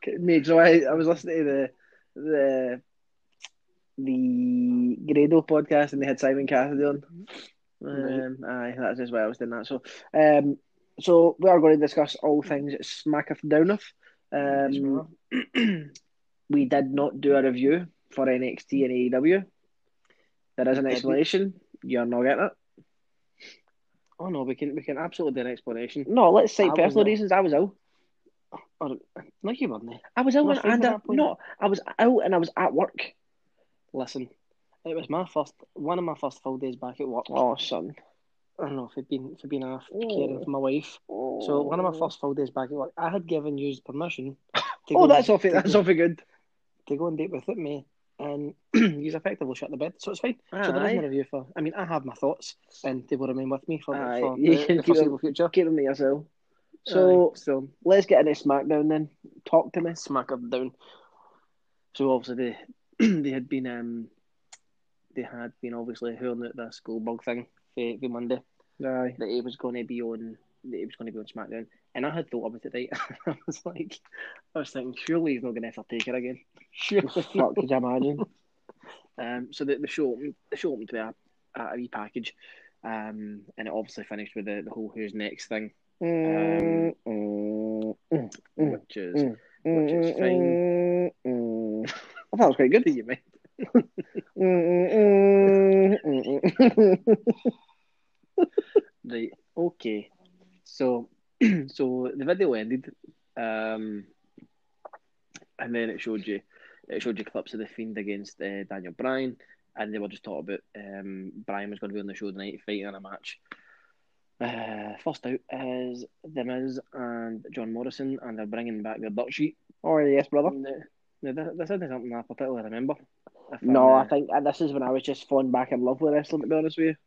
Mate, so I, I was listening to the the the Grado podcast and they had Simon Cassidy on. Um, aye, that's as well. I was doing that. So, um, so we are going to discuss all things smack Smacketh Downeth. Um, we did not do a review for NXT and AEW. There is an explanation. You're not getting it. Oh no, we can we can absolutely do an explanation. No, let's I cite was personal reasons. I was ill. Or, no, you weren't. I was ill and, and at that point. no, I was out and I was at work. Listen, it was my first one of my first full days back at work. Oh, son. I don't know if it'd been it'd been after Oh. caring for my wife. So one of my first full days back at work, I had given you permission to Oh, that's awful. to, That's go, awful good. to go and date with me, and he's effectively shut the bed, so it's fine. So there isn't a review for. I mean, I have my thoughts, and they will remain with me for, Aye, for you the, the foreseeable future. Keep them to yourself. So Aye, so let's get into SmackDown then. Talk to me. smack her down. So obviously they they had been um they had been obviously hurling at this Goldberg thing for, for Monday Aye. that he was going to be on that he was going to be on SmackDown, and I had thought about it right. I was like, I was thinking, surely he's not going to to take it again. Surely. Fuck, could you imagine? Um, so the, the show opened, the show opened with a, a wee package, um, and it obviously finished with the, the whole who's next thing, Mm, mm, mm, which is mm, which is fine. I thought it was quite good. Did you mean? Right. Okay. So, so the video ended, um, and then it showed you, it showed you clips of the Fiend against uh, Daniel Bryan, and they were just talking about um, Bryan was going to be on the show tonight fighting in a match. Uh, first out is The Miz and John Morrison, and they're bringing back their dirt sheet. Oh, yes, brother. Now, this, isn't something I particularly remember. No, I'm, I uh, think uh, this is when I was just falling back in love with wrestling, to be honest with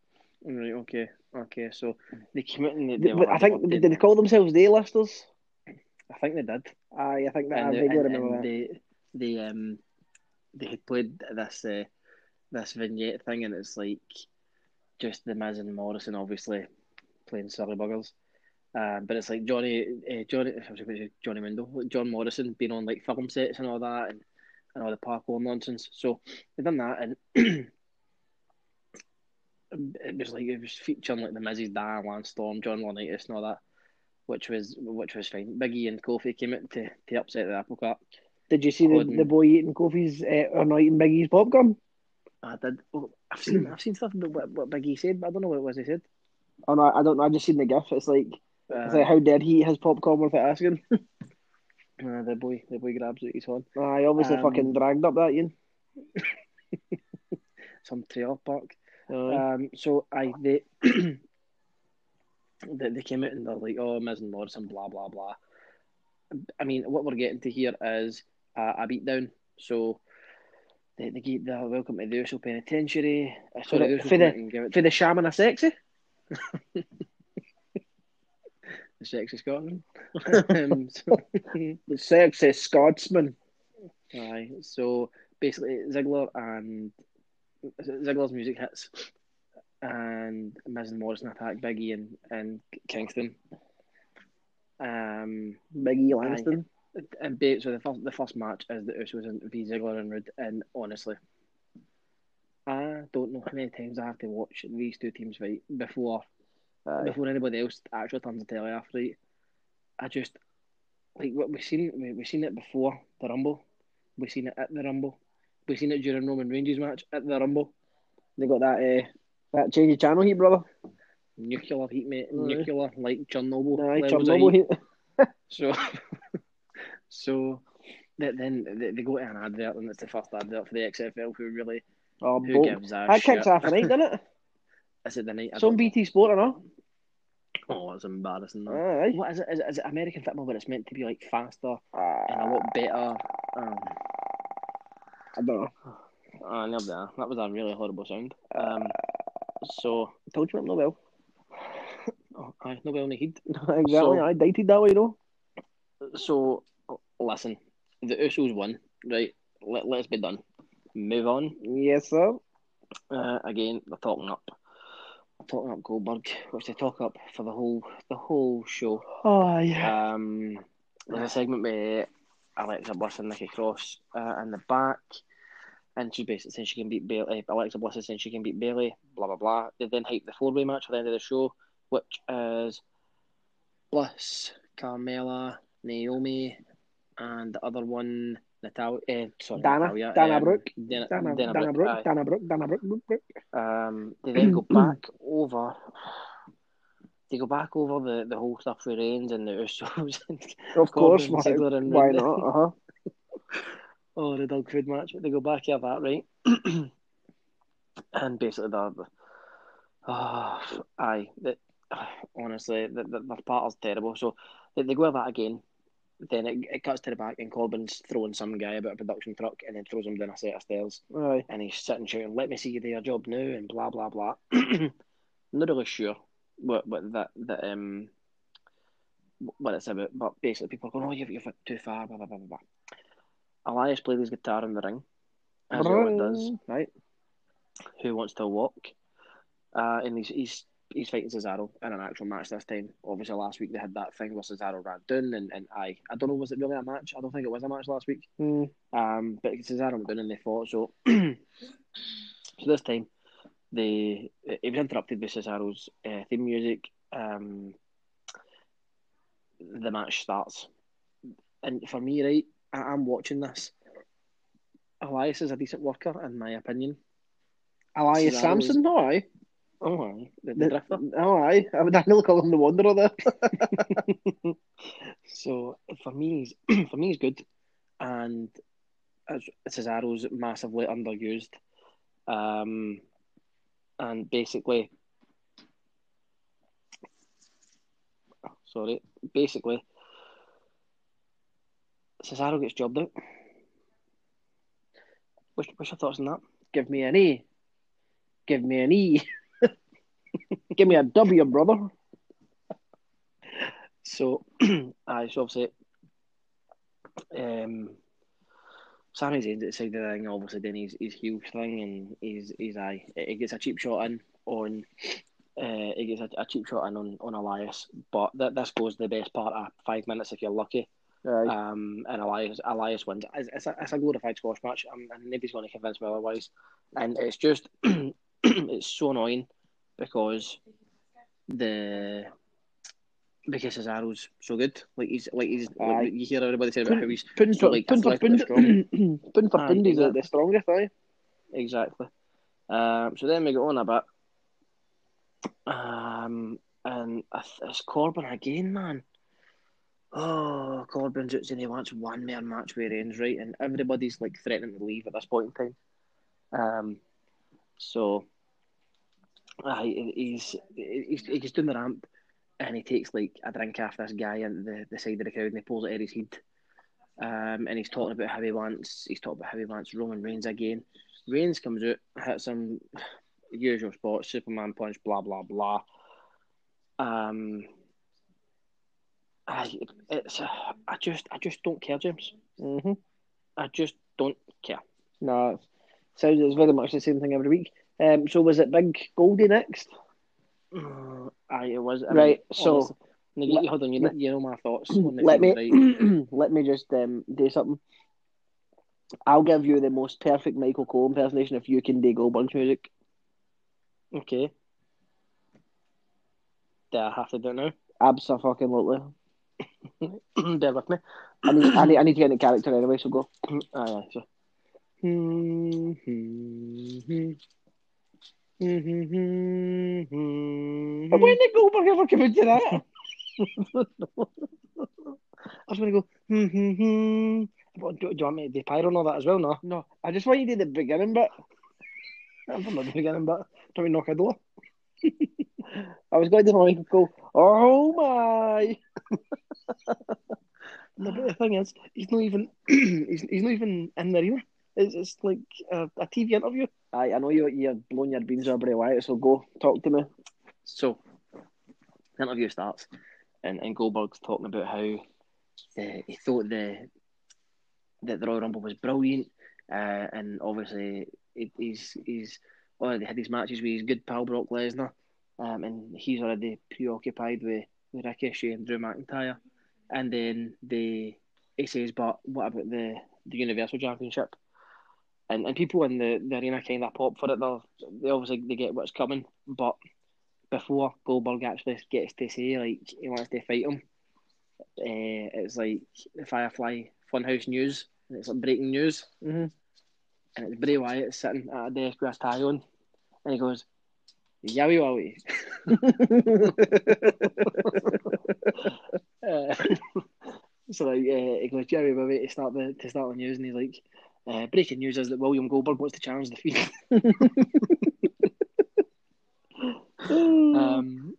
you. Right, okay, okay. So they came out and they, they But I think, did they call themselves the A-listers? I think they did. Aye, I think that I and, they, vaguely and, remember and that. they they um they had played this uh, this vignette thing and it's like just the Miz and Morrison obviously playing silly buggers. Um, but it's like Johnny, uh, Johnny, I was going to say Johnny Mundo, John Morrison being on like film sets and all that, and, and all the parkour nonsense. So they've done that, and it was like it was featuring like the Miz's dad, Lance Storm, John Laurinaitis, and all that, which was which was fine. Biggie and Kofi came out to, to upset the apple cart. Did you see the, the boy eating Kofi's uh, or not eating Big E's popcorn? I did. Well, I've seen I've seen stuff about what, what Biggie said, but I don't know what it was he said. Oh no, I don't know. I just seen the gif. It's like, Uh, it's like how dare he eat his popcorn without asking? uh, the boy the boy grabs it. He's on I obviously Um, fucking dragged up that Ian. some trailer park. Um, so I they, they they came out and they're like, oh, Miz and Morrison, blah blah blah. I mean, what we're getting to here is uh, a beatdown. So they they give the welcome to the Uso Penitentiary. Uh, For sorry, the- the for the- come out and give it For the shaman of sexy. the sexy Scotland. um, so, The sexy Scotsman. Aye. So basically, Ziggler and Ziggler's music hits, and Miz and Morrison attack Biggie and, and Kingston. Um, Biggie Langston. and ba- so the first the first match is the Usos and v Ziggler and Roode, and honestly, I don't know how many times I have to watch these two teams fight before Aye. before anybody else actually turns the telly off. Right? I just like what we've seen. We, we've seen it before the Rumble. We've seen it at the Rumble. We've seen it during Roman Reigns' match at the Rumble. They got that uh, that change of channel heat, brother. Nuclear heat, mate. Aye. Nuclear like Chernobyl. Aye, Chernobyl heat. heat. So, so that then they, they go to an advert, and it's the first advert for the XFL. Who really Oh, who gives a That shit? kicks off tonight, doesn't it? Is it the night? I It's on don't know. BT Sport or not? Oh, it's embarrassing. though. Aye. What is it? Is it, is it American football, but it's meant to be like faster and a Uh, lot better? Um, I don't know. I love that. That was a really horrible sound. Um, so, Told you I'm not well. oh, aye, nobody on the heat. exactly. So- I dated that way, though. So, listen, the Usos won, right? Let, let's be done. Move on. Yes, sir. Uh, again, they're talking up, talking up Goldberg, which they talk up for the whole the whole show. Oh, yeah. Um, there's a segment with Alexa Bliss and Nikki Cross uh, in the back. and she's basically saying she can beat Bayley. Alexa Bliss is saying she can beat Bayley. Blah blah blah. They then hype the four way match at the end of the show, which is Bliss, Carmella, Naomi, and the other one, Natalya. Uh, sorry, Dana, Natalya, Dana um, Brooke, Dana, Dana, Dana Dana Brooke, Brooke. Dana Brooke, Dana Brooke, Brooke, Brooke. Um, they then go back over. They go back over the, the whole stuff with Reigns and the Usos. and Of course, why, and why not? Uh-huh. Oh, the dog food match. They go back here that right, and basically the, the oh, aye, the, honestly, the, the, the part is terrible. So they, they go with that again. Then it, it cuts to the back, and Corbin's throwing some guy about a production truck, and then throws him down a set of stairs, Aye. and he's sitting shouting, "Let me see you do your job now," and blah blah blah. Not really sure what what that that um what it's about, but basically people are going, "Oh, you've you've too far," blah blah blah blah. blah. Elias plays his guitar in the ring, as always does. Right. Who wants to walk? Uh, and he's he's he's fighting Cesaro in an actual match this time. Obviously, last week they had that thing where Cesaro ran down, and, and I I don't know was it really a match? I don't think it was a match last week. Mm. Um, but Cesaro went down and they fought. So, so this time, they it was interrupted by Cesaro's uh, theme music. Um, the match starts, and for me, right, I, I'm watching this. Elias is a decent worker, in my opinion. Elias Cesaro's- Sampson, all right. Oh, aye, the, the drifter. All right. I would definitely call him the Wanderer there. So for me, he's for me, he's good, and as Cesaro's massively underused, um, and basically, sorry, basically, Cesaro gets jobbed out. What's, what's your thoughts on that? Give me an E. Give me an E. Give me a W, brother. So, I so obviously, um, Sami Zayn's at the side of the ring, obviously doing his, his heel thing, and he's he's aye, he gets a cheap shot in on, uh, he gets a, a cheap shot in on, on Elias, but that this goes the best part of five minutes if you're lucky, Right. um, and Elias Elias wins. It's, it's, a, it's a glorified squash match, um, and nobody's going to convince me otherwise, and it's just it's so annoying because the because Cesaro's so good. Like he's like he's like, you hear everybody say about how he's Pound so, for, like, pound for pound, pound for Aye, pound, he's the, exactly. the strongest, aye. exactly. Um, so then we go on a bit, um, and it's Corbin again, man. Oh, Corbin's out saying he wants one more match with Reigns, right? And everybody's like threatening to leave at this point in time. Um, so, aye, he's, he's he gets down the ramp, and he takes like a drink off this guy in the, the side of the crowd, and he pulls it at his head. Um, and he's talking about how he wants he's talking about how he wants Roman Reigns again. Reigns comes out, hits him usual spots, Superman punch, blah blah blah. Um, I it's I just I just don't care, James. Mm-hmm. I just don't care. No, sounds it's very much the same thing every week. Um, so was it Big Goldie next? Uh, aye, it was I Right, mean, so- honestly- you, you- hold on, you, know- you know my thoughts. On let me right? let me just um, do something. I'll give you the most perfect Michael Cole impersonation if you can do Goldberg's music. Okay. Do I have to do it now? Absolutely. Bear with me. I need, I need, I need to get the character anyway, so go. Aye, aye, so. But when did Goldberg ever come into that? I was going to go, hmm, hmm. What, do, do you want me to do pyro and all that as well? No. no, I just want you to do the beginning bit. I'm from the beginning, but don't we knock a door? I was going to him go, oh my. No, but the thing is, he's not even he's, he's not even in the arena. It's, it's like a, a TV interview. Aye, I know you, you're blowing your beans over Bray Wyatt, so go, talk to me. So, the interview starts, and, and Goldberg's talking about how the, he thought the that the Royal Rumble was brilliant, uh, and obviously it, he's he's already had these matches with his good pal Brock Lesnar, um, and he's already preoccupied with, with Ricochet and Drew McIntyre, and then the he says, but what about the the Universal Championship? And and people in the, the arena kind of pop for it. They they obviously they get what's coming, but before Goldberg actually gets to say like he wants to fight him, uh, it's like the Firefly Funhouse news, and it's like breaking news, Mhm. and it's Bray Wyatt sitting at a desk with his tie on, and he goes, "Yowie wowie." Uh, so like, uh, he goes, Jerry Wowie to start the to start the news, and he's like, uh, breaking news is that William Goldberg wants to challenge the Fiend. um,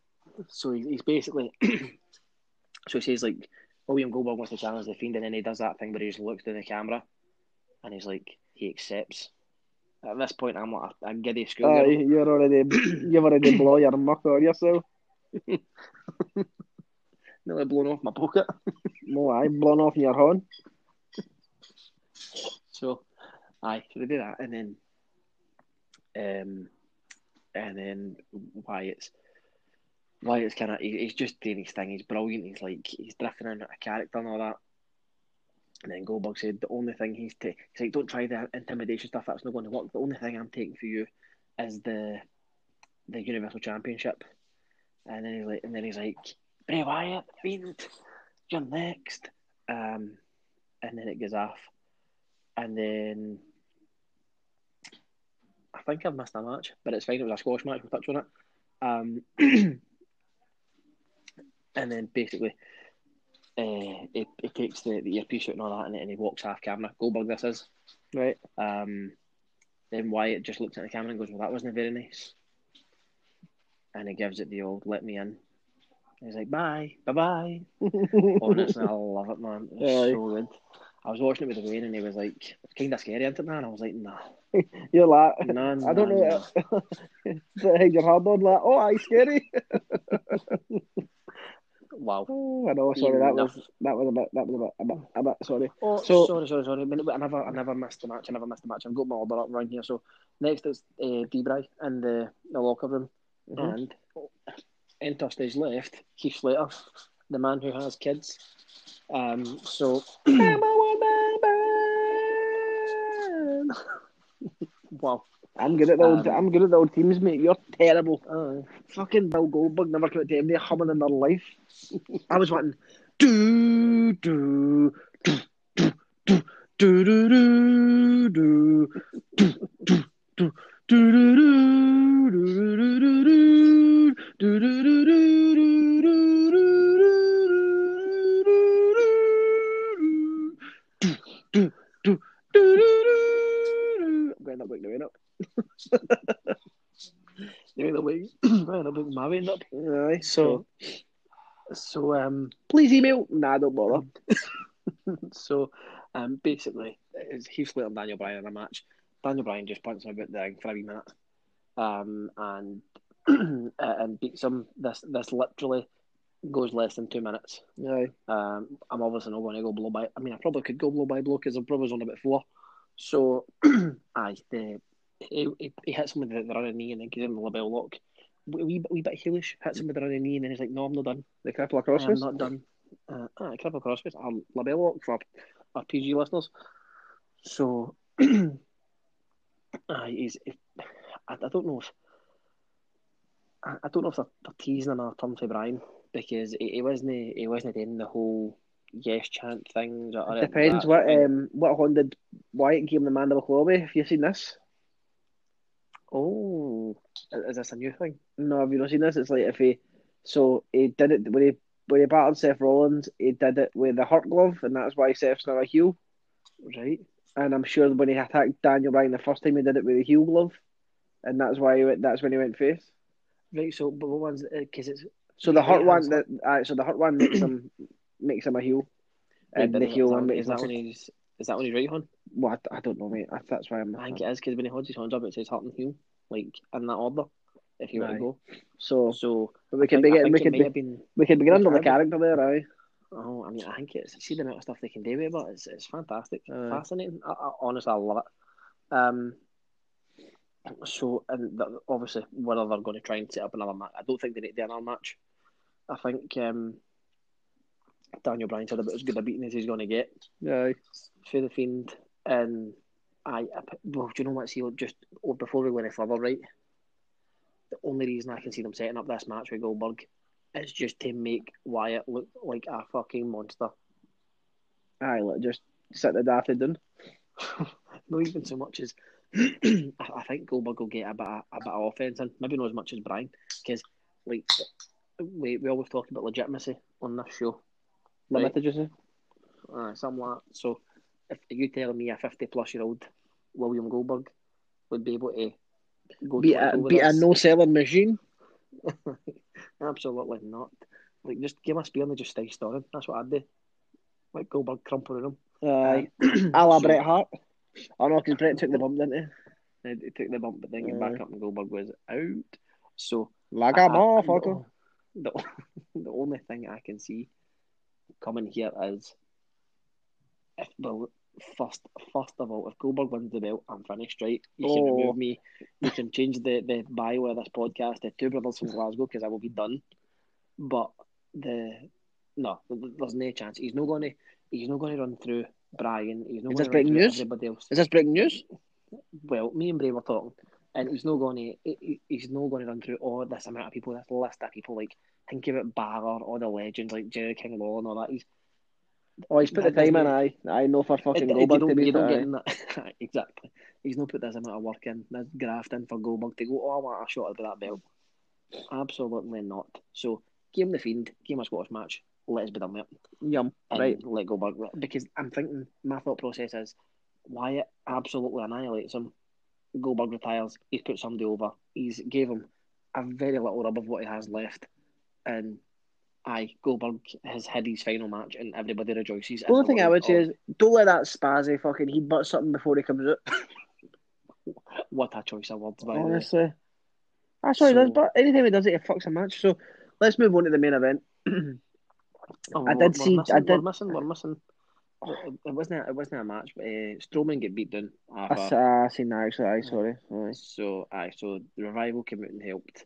so he, he's basically, so he says like, William Goldberg wants to challenge the Fiend, and then he does that thing where he just looks to the camera, and he's like, he accepts. At this point, I'm like a, a giddy Aye, schoolgirl. you're already you've already blow your muck on yourself. nearly blown off my pocket. No, I blown off your horn. So, aye, so they do that, and then, um, and then Wyatt's Wyatt's kind of he, he's just doing his thing. He's brilliant. He's like he's drifting in a character and all that. And then Goldberg said the only thing he's ta- he's like, don't try the intimidation stuff. That's not going to work. The only thing I'm taking for you is the the Universal Championship. And then he's like, and then he's like, Bray Wyatt, Fiend, you're next. Um, and then it goes off and then I think I've missed a match, but it's fine. It was a squash match. We'll touch on it. Um, and then basically, uh, he, he takes the, the earpiece out and all that, and, and he walks half camera. Goldberg, this is Right. um, then Wyatt just looks at the camera and goes, "Well, that wasn't very nice," and he gives it the old "let me in." He's like, "Bye, bye, bye." Honestly, I love it, man. It's Aye. so good. I was watching it with Wayne, and he was like, "Kind of scary, isn't it, man?" I was like, "Nah, You're like, nah, I don't nah, know. nah." Hey, your hard on like, oh, aye, scary. Wow. Oh, I know. Sorry, that Enough. was that was a bit. That was a bit. A bit. A bit sorry. Oh, So- sorry, sorry, sorry. I never, I never missed the match. I never missed the match. I've got my order up around here. So next is uh, Debray in the, the locker room, Mhm. and enter stage left, Heath Slater, the man who has kids. Um, so wow. I'm good at the old. Um, I'm good at the old teams, mate. You're terrible. Uh, Fucking Bill Goldberg never came to anybody humming in their life. I was wanting do do do do do do do do do do do do do do do do I'm going up, going up. You're the way, about my way up. Aye, So, so um, please email. Nah, don't bother. so um, basically, it's Heath Slater and Daniel Bryan in a match. Daniel Bryan just punches him about the ring for a wee minute, um, and and beats him. This this literally goes less than two minutes. Aye. Um, I'm obviously not going to go blow by. I mean, I probably could go blow by blow because I'm probably on about four. So, aye, the he, he, he hits him with the, the running knee and then gives him the LeBell Lock. Wee, bit- wee bit heelish, hits him with the running knee and then he's like, "No, I'm not done. The cripple I'm not done." Uh, ah, crossface, a LeBell Lock for our PG listeners. So, aye, he's. If, I, I don't know if. I, I don't know if they're, they're teasing another turn for Bryan because he, he wasn't he wasn't doing the whole yes chant things. Or, or Depends what thing. um what horn did Wyatt give him the mandible with. Have you seen this? Oh, is this a new thing? No, have you not seen this? It's like if he so he did it when he when he battled Seth Rollins, he did it with the hurt glove, and that's why Seth's not a heel. Right. And I'm sure when he attacked Daniel Bryan the first time, he did it with a heel glove, and that's why he went, that's when he went face. Right. So, but what one's because it's So the hurt one, that uh, so the hurt one makes him makes him a heel, and the heel is that, one makes is that he's is that when he's right on? Well, I, I don't know, mate. I, that's why I'm. I think it is because when he holds his hands up, it says heart and heel, like in that order. If you want to go, So, so we can think- I begin. We can be, been. we can begin under the character there, aye. Oh, I mean, I think it's see the amount of stuff they can do with it, but it's it's fantastic, Aye. fascinating. I, I, honestly, I love it. Um, so and obviously, whether they're going to try and set up another match, I don't think they need to do another match. I think um, Daniel Bryan said about as good a beating as he's going to get Aye. for the Fiend, and I, I well, do you know what? See, just oh, before we go any further, right? The only reason I can see them setting up this match with Goldberg is just to make Wyatt look like a fucking monster. Aye, look, just sit the daft down. Not even so much as I, I think Goldberg will get a bit of, a bit of offense in. Maybe not as much as Bryan, because like we we always talk about legitimacy on this show. Right. you say? Uh, like. So if you telling me a fifty plus year old William Goldberg would be able to go Be to a, be a no selling machine. Absolutely not. Like just give him a spear and just stay stirring. That's what I'd do. Like Goldberg crumpling him. Aye. a la So- Bret Hart. Oh no, because Bret took the bump, didn't he? He took the bump, but then came back up and Goldberg was out. So Like I- a I- motherfucker. The, the only thing I can see coming here is if well, first first of all, if Goldberg wins the belt, I'm finished, right? You can Oh. remove me. You can change the, the bio of this podcast to Two Brothers from Glasgow because I will be done. But the no, th- th- there's no chance. He's not going to. He's not going to run through Bryan. He's not Is this breaking news? everybody else. Is this breaking news? Well, me and Bray were talking, and he's not going to. He, he's not going to run through all this amount of people. This list of people, like think about Balor, or the legends like Jerry King Law and all that. He's Oh, he's put the time in, aye. I know for fucking it- Goldberg to be you don't get in that exactly. He's not put this amount of work in, this graft in for Goldberg to go. Oh, I want a shot at that belt. Absolutely not. So give him the fiend, give him a Scottish match. Let's be done with it. Yum. and Right. let Goldberg because I'm thinking my thought process is Wyatt absolutely annihilates him. Goldberg retires. He's put somebody over. He's gave him a very little rub of what he has left, and aye, Goldberg has had his final match, and everybody rejoices. The only thing I would say is don't let that spazzy fucking he butt something before he comes up. what a choice of words, by the way. Honestly. That's what he does, but anytime he does it, he fucks a match. So let's move on to the main event. Oh, I did see- Missing, I did- We're missing. We're missing. It it wasn't. It wasn't a match, but uh, Strowman get beat down. I, after- I seen that actually. Aye, sorry. Aye. So, I so the revival came out and helped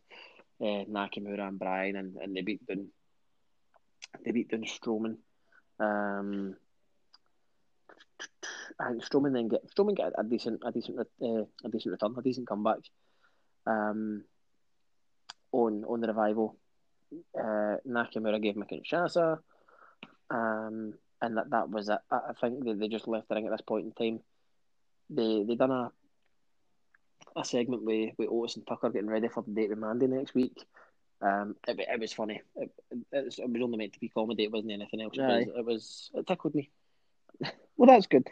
uh, Nakamura and Bryan, and, and they beat down they beat down Strowman. Um, I think Strowman then get Strowman get a decent a decent uh, a decent return, a decent comeback. Um, on on the revival, uh, Nakamura gave him a Kinshasa, um, and that that was it. I, I think they, they just left the ring at this point in time. They they done a a segment with, with Otis and Tucker getting ready for the date with Mandy next week. Um, it, it was funny. It, it, was, it was only meant to be comedy. It wasn't anything else. It was, Aye. it was it tickled me. Well, that's good.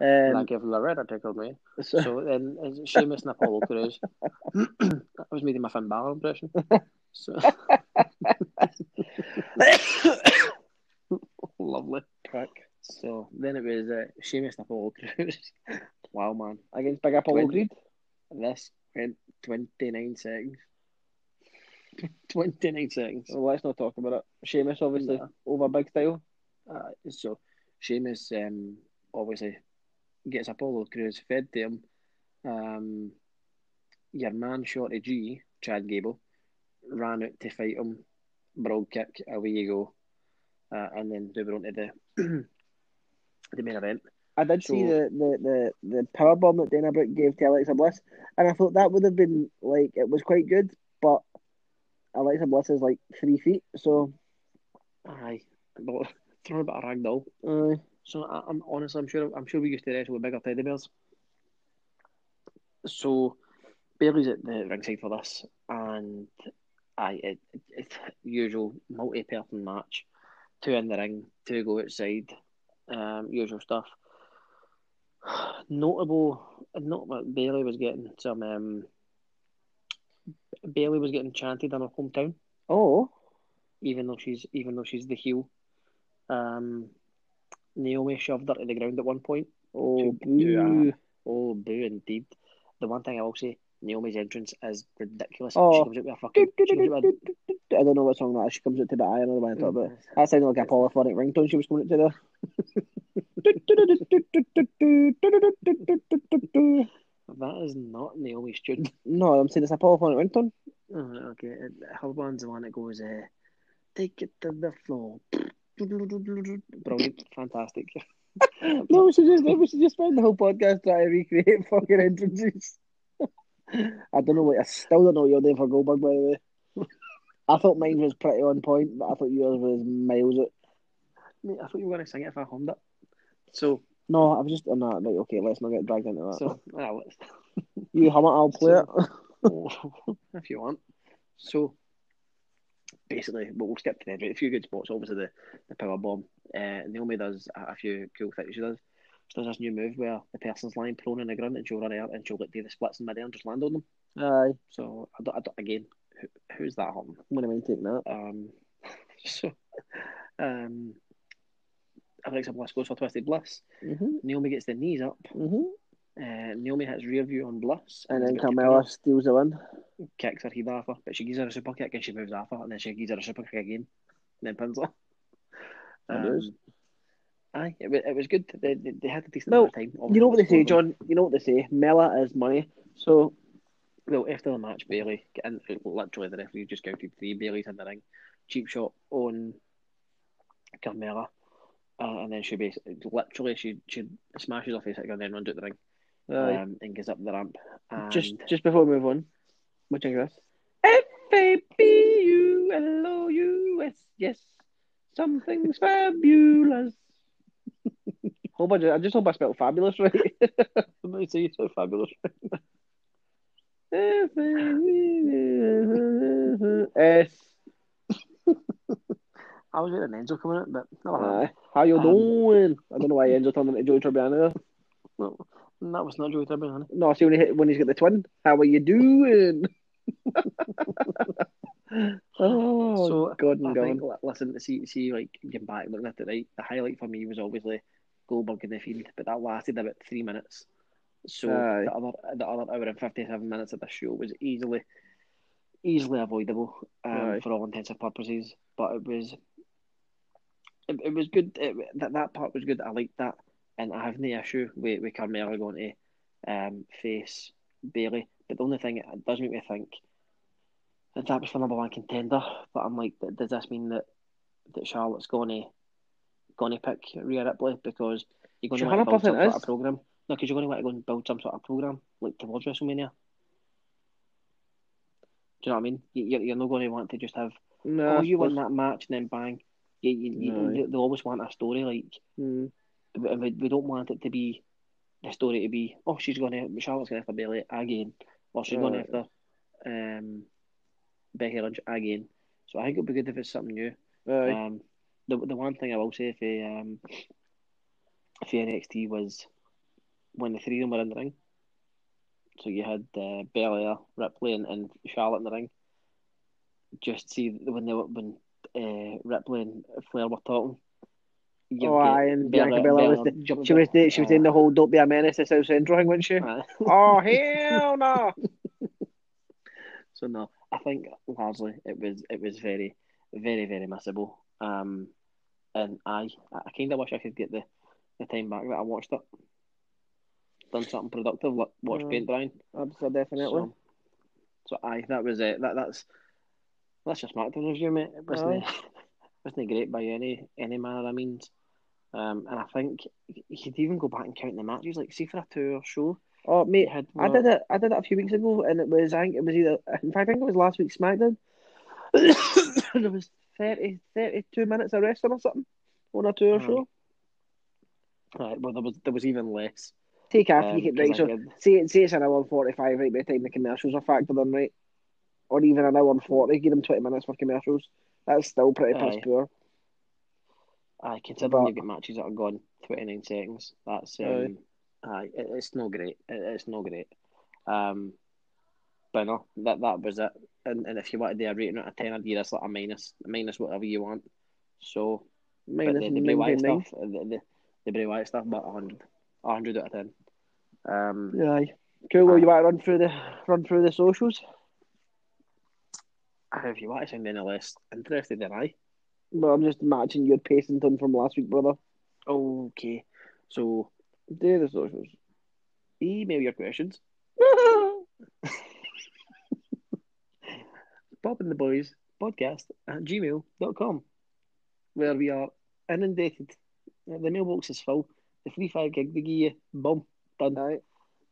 Um, like if Loretta tickled me. so, So then it's Sheamus and Apollo Crews. I was making my Finn Balor impression. So lovely. Prick. So then it was uh, Sheamus and Apollo Crews. wow, man. against Big Apollo Creed. This went 29 seconds. 29 seconds. Well, let's not talk about it. Sheamus, obviously, Yeah. over Big Style. Uh, so Sheamus um, obviously gets Apollo Crews fed to him. Um, your man Shorty G, Chad Gable, ran out to fight him. Brogue kick, away you go. Uh, and then they were on to the the main event. I did see the, the, the, the power bomb that Dana Brooke gave to Alexa Bliss, and I thought that would have been like it was quite good, but Alexa Bliss is like three feet, so Aye, but throwing a bit of ragdoll. uh, So I, I'm honestly, I'm sure, I'm sure we used to wrestle with bigger teddy bears. So Bayley's at the ringside for this, and I it, it, it's usual multi-person match, two in the ring, two go outside, um, usual stuff. Notable, notable. Bayley was getting some. Um, Bayley was getting chanted in her hometown oh, even though she's even though she's the heel. Um, Naomi shoved her to the ground at one point. oh, To- boo. Oh, boo indeed. The one thing I will say, Naomi's entrance is ridiculous. Oh. She comes out with a fucking. She comes out with I don't know what song that is. She comes out to the eye. The one I talk about. a, That sounded like a polyphonic ringtone she was coming out to there. that is not Naomi's tune. No, I'm saying it's a polyphonic ringtone. Oh, okay, her one's the one that goes, uh, "Take it to the floor." Brilliant, fantastic. no, we should just we should just spend the whole podcast trying to recreate fucking entrances. I don't know what I still don't know your you're for Goldberg by the way. I thought mine was pretty on point, but I thought yours was miles out. Mate, I thought you were going to sing it if I hummed it. So, No, I was just oh, no, right, okay, let's not get dragged into that. so ah, let's- you hum it, I'll play it. if you want. So, basically, but we'll skip to the end. Right? A few good spots. Obviously, the, the power bomb. Uh, Naomi does a, a few cool things. She does. She does this new move where the person's lying prone on the ground and she'll run out and she'll like do the splits in midair and just land on them. Aye, So, I don't, I don't, again, who, who's that on? wouldn't mind taking that. Um, so, um, Alexa Bliss goes for Twisted Bliss. Mhm, Naomi gets the knees up. mhm. Uh, Naomi hits rear view on Bliss. And then Carmella steals the win. kicks her head off her, but she gives her a super kick and she moves off her, and then she gives her a super kick again, and then pins her. Um, aye, it was, it was good. They, they, they had a decent Well, time. You know what they say, John? You know what they say? Mella is money. So Well, after the match, Bayley, and literally the referee just counted three. Bayley's in the ring, cheap shot on Carmella, uh, and then she basically, literally, she she smashes off his head and then runs out the ring, aye. um, and goes up the ramp. And just just before we move on, what do you think of this? F A B U L O U S, yes, something's fabulous. Hope I, ju- I just hope I spelled fabulous right. I'm say so fabulous. S. I was waiting Enzo coming out, but no, How you Um, doing? I don't know why Enzo turned into Joey Tribbiani there. no, that was not Joey Tribbiani. No, I see when he hit, when he's got the twin. How are you doing? oh, So, God and I God. think, li- listen, to see, see, like, getting back, looking at it, right, the highlight for me was obviously Goldberg in the Fiend, but that lasted about three minutes. So, Aye. the other, the other hour and 57 minutes of the show was easily, easily avoidable um, for all intents and purposes, but it was, it, it was good, it, that, that part was good, I liked that, and I have no issue with, with Carmella going to um, face Bayley, but the only thing it does make me think that that was for number one contender. But I'm like, does this mean that that Charlotte's gonna gonna pick Rhea Ripley because you're want to build some 100% sort of program? No, because you're gonna want to go and build some sort of program like towards WrestleMania. Do you know what I mean? You- You're, you're not going to want to just have No, oh you win that match and then bang. You, you, you, No. they, they always want a story like Hmm. we, we don't want it to be the story to be oh she's going to Charlotte's going after Bayley again or she's going Right. after um Becky Lynch again. So I think it'd be good if it's something new. Um, the the one thing I will say for um for NXT was when the three of them were in the ring. So you had uh, Belair, Ripley, and, and Charlotte in the ring. Just see when they were when uh, Ripley and Flair were talking. Oh, aye, and Bianca Belair was the- She was the, she was uh, in the whole "Don't be a menace" to South Central thing, wasn't she? uh, oh hell no! So no, I think largely it was it was very, very, very missable. Um, and I I kind of wish I could get the, the time back that I watched it. Done something productive, like watch Mm. paint drying. Absolutely, definitely. So, so aye, that was it. That that's that's your SmackDown review, mate. It wasn't wasn't great by any any manner of means. Um, and I think you could even go back and count the matches. Like, see for a two-hour show, Oh mate, had I did it. I did it a few weeks ago, and it was. I think it was either. In fact, I think it was last week's SmackDown. there was 30, 32 minutes of wrestling or something on a tour Aye. show. Right, well, there was there was even less. Take half. Um, you can right. So it. Say it's an hour forty-five. Right by the time the commercials are factored in, right? Or even an hour and forty. Give them twenty minutes for commercials. That's still pretty piss Aye. poor. Aye, considering But- you've got matches that are gone 29 seconds, that's um, aye, it, it's no great. It, it's no great. Um, but no, that that was it. And, and if you wanted to do a rating out of 10, I'd give this like a minus, minus whatever you want. So, Minus the, the Bray Wyatt stuff, the, the, the Bray Wyatt stuff, but 100, 100 out of 10. Um, Aye. Cool. Well, you want to run through the run through the socials? If you want to sound any less interested, then I. Well, I'm just matching your pacing tone from last week, brother. Okay, so Do the socials. email your questions. Bob and the Boys podcast at gmail.com, where we are inundated. The mailbox is full. the free five gig they give you, boom, done. Aye.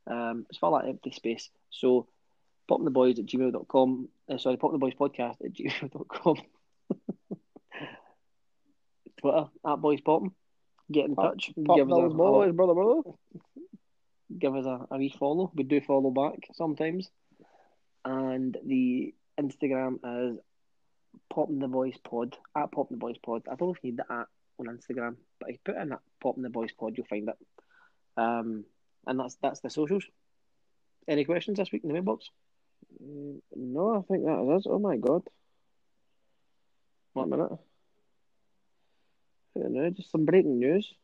Um, it's for that empty space. So, poptheboys at gmail.com. Uh, sorry, poptheboys podcast at gmail.com. Twitter, at boys popping. Get in Pop- touch. Pop give us a, boys, brother, brother. give us a, a wee follow. We do follow back sometimes. And the Instagram is Popping the Boys Pod. At Popping the Boys Pod. I don't know if you need the at on Instagram, but if you put in that Popping the Boys Pod, you'll find it. Um, and that's that's the socials. Any questions this week in the mailbox? No, I think that is us. Oh my god. One minute. I don't know, just some breaking news.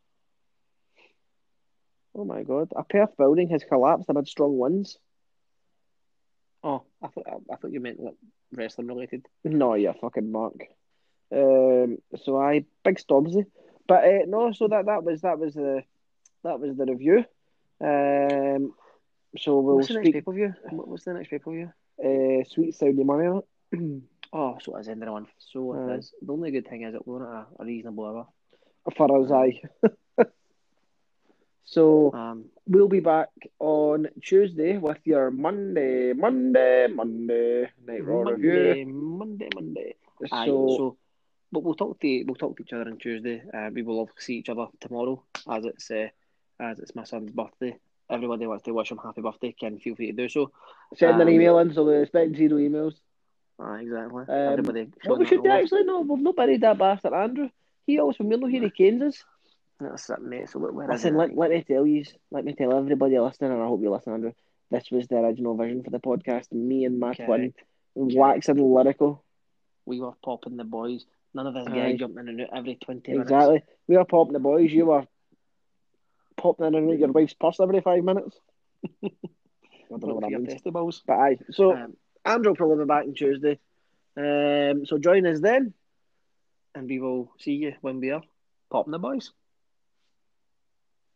Oh my god. A Perth building has collapsed amid strong winds. Oh, I thought I, thought you meant like wrestling related. No, you fucking mark. Um, so I big Stormzy, but uh, no. So that that was that was the that was the review. Um, so we'll What's the next speak. pay per view? What's the next pay per view? Uh, Sweet Saudi money. Oh, so it's ending on. So it Aye. is. The only good thing is it at a, a reasonable hour. for us, aye. so Um, we'll be back on Tuesday with your Monday, Monday, Monday night raw review. Monday, Monday, Monday. Aye, So, so, but we'll talk to we'll talk to each other on Tuesday. Uh, we will obviously see each other tomorrow as it's uh, as it's my son's birthday. Everybody wants to wish him happy birthday. Can feel free to do so. send an um, email in, so we expect zero emails. Ah, exactly. Um, Everybody. Showing we should actually, no, we've not buried that bastard Andrew. He always from Milo here, he canes us. That's it, mate. So where is Listen, let, let me tell you, let me tell everybody listening, and I hope you listen, Andrew. This was the original vision for the podcast. Me and my twin waxing lyrical. We were popping the boys. None of Aye. guy jumping in and out every twenty minutes. Exactly. We were popping the boys. You were popping in and out your wife's purse every five minutes. I don't know what for that your means. testicles. But aye. So Um, Andrew will probably be back on Tuesday. Um, so join us then. and we will see you when we are popping the boys.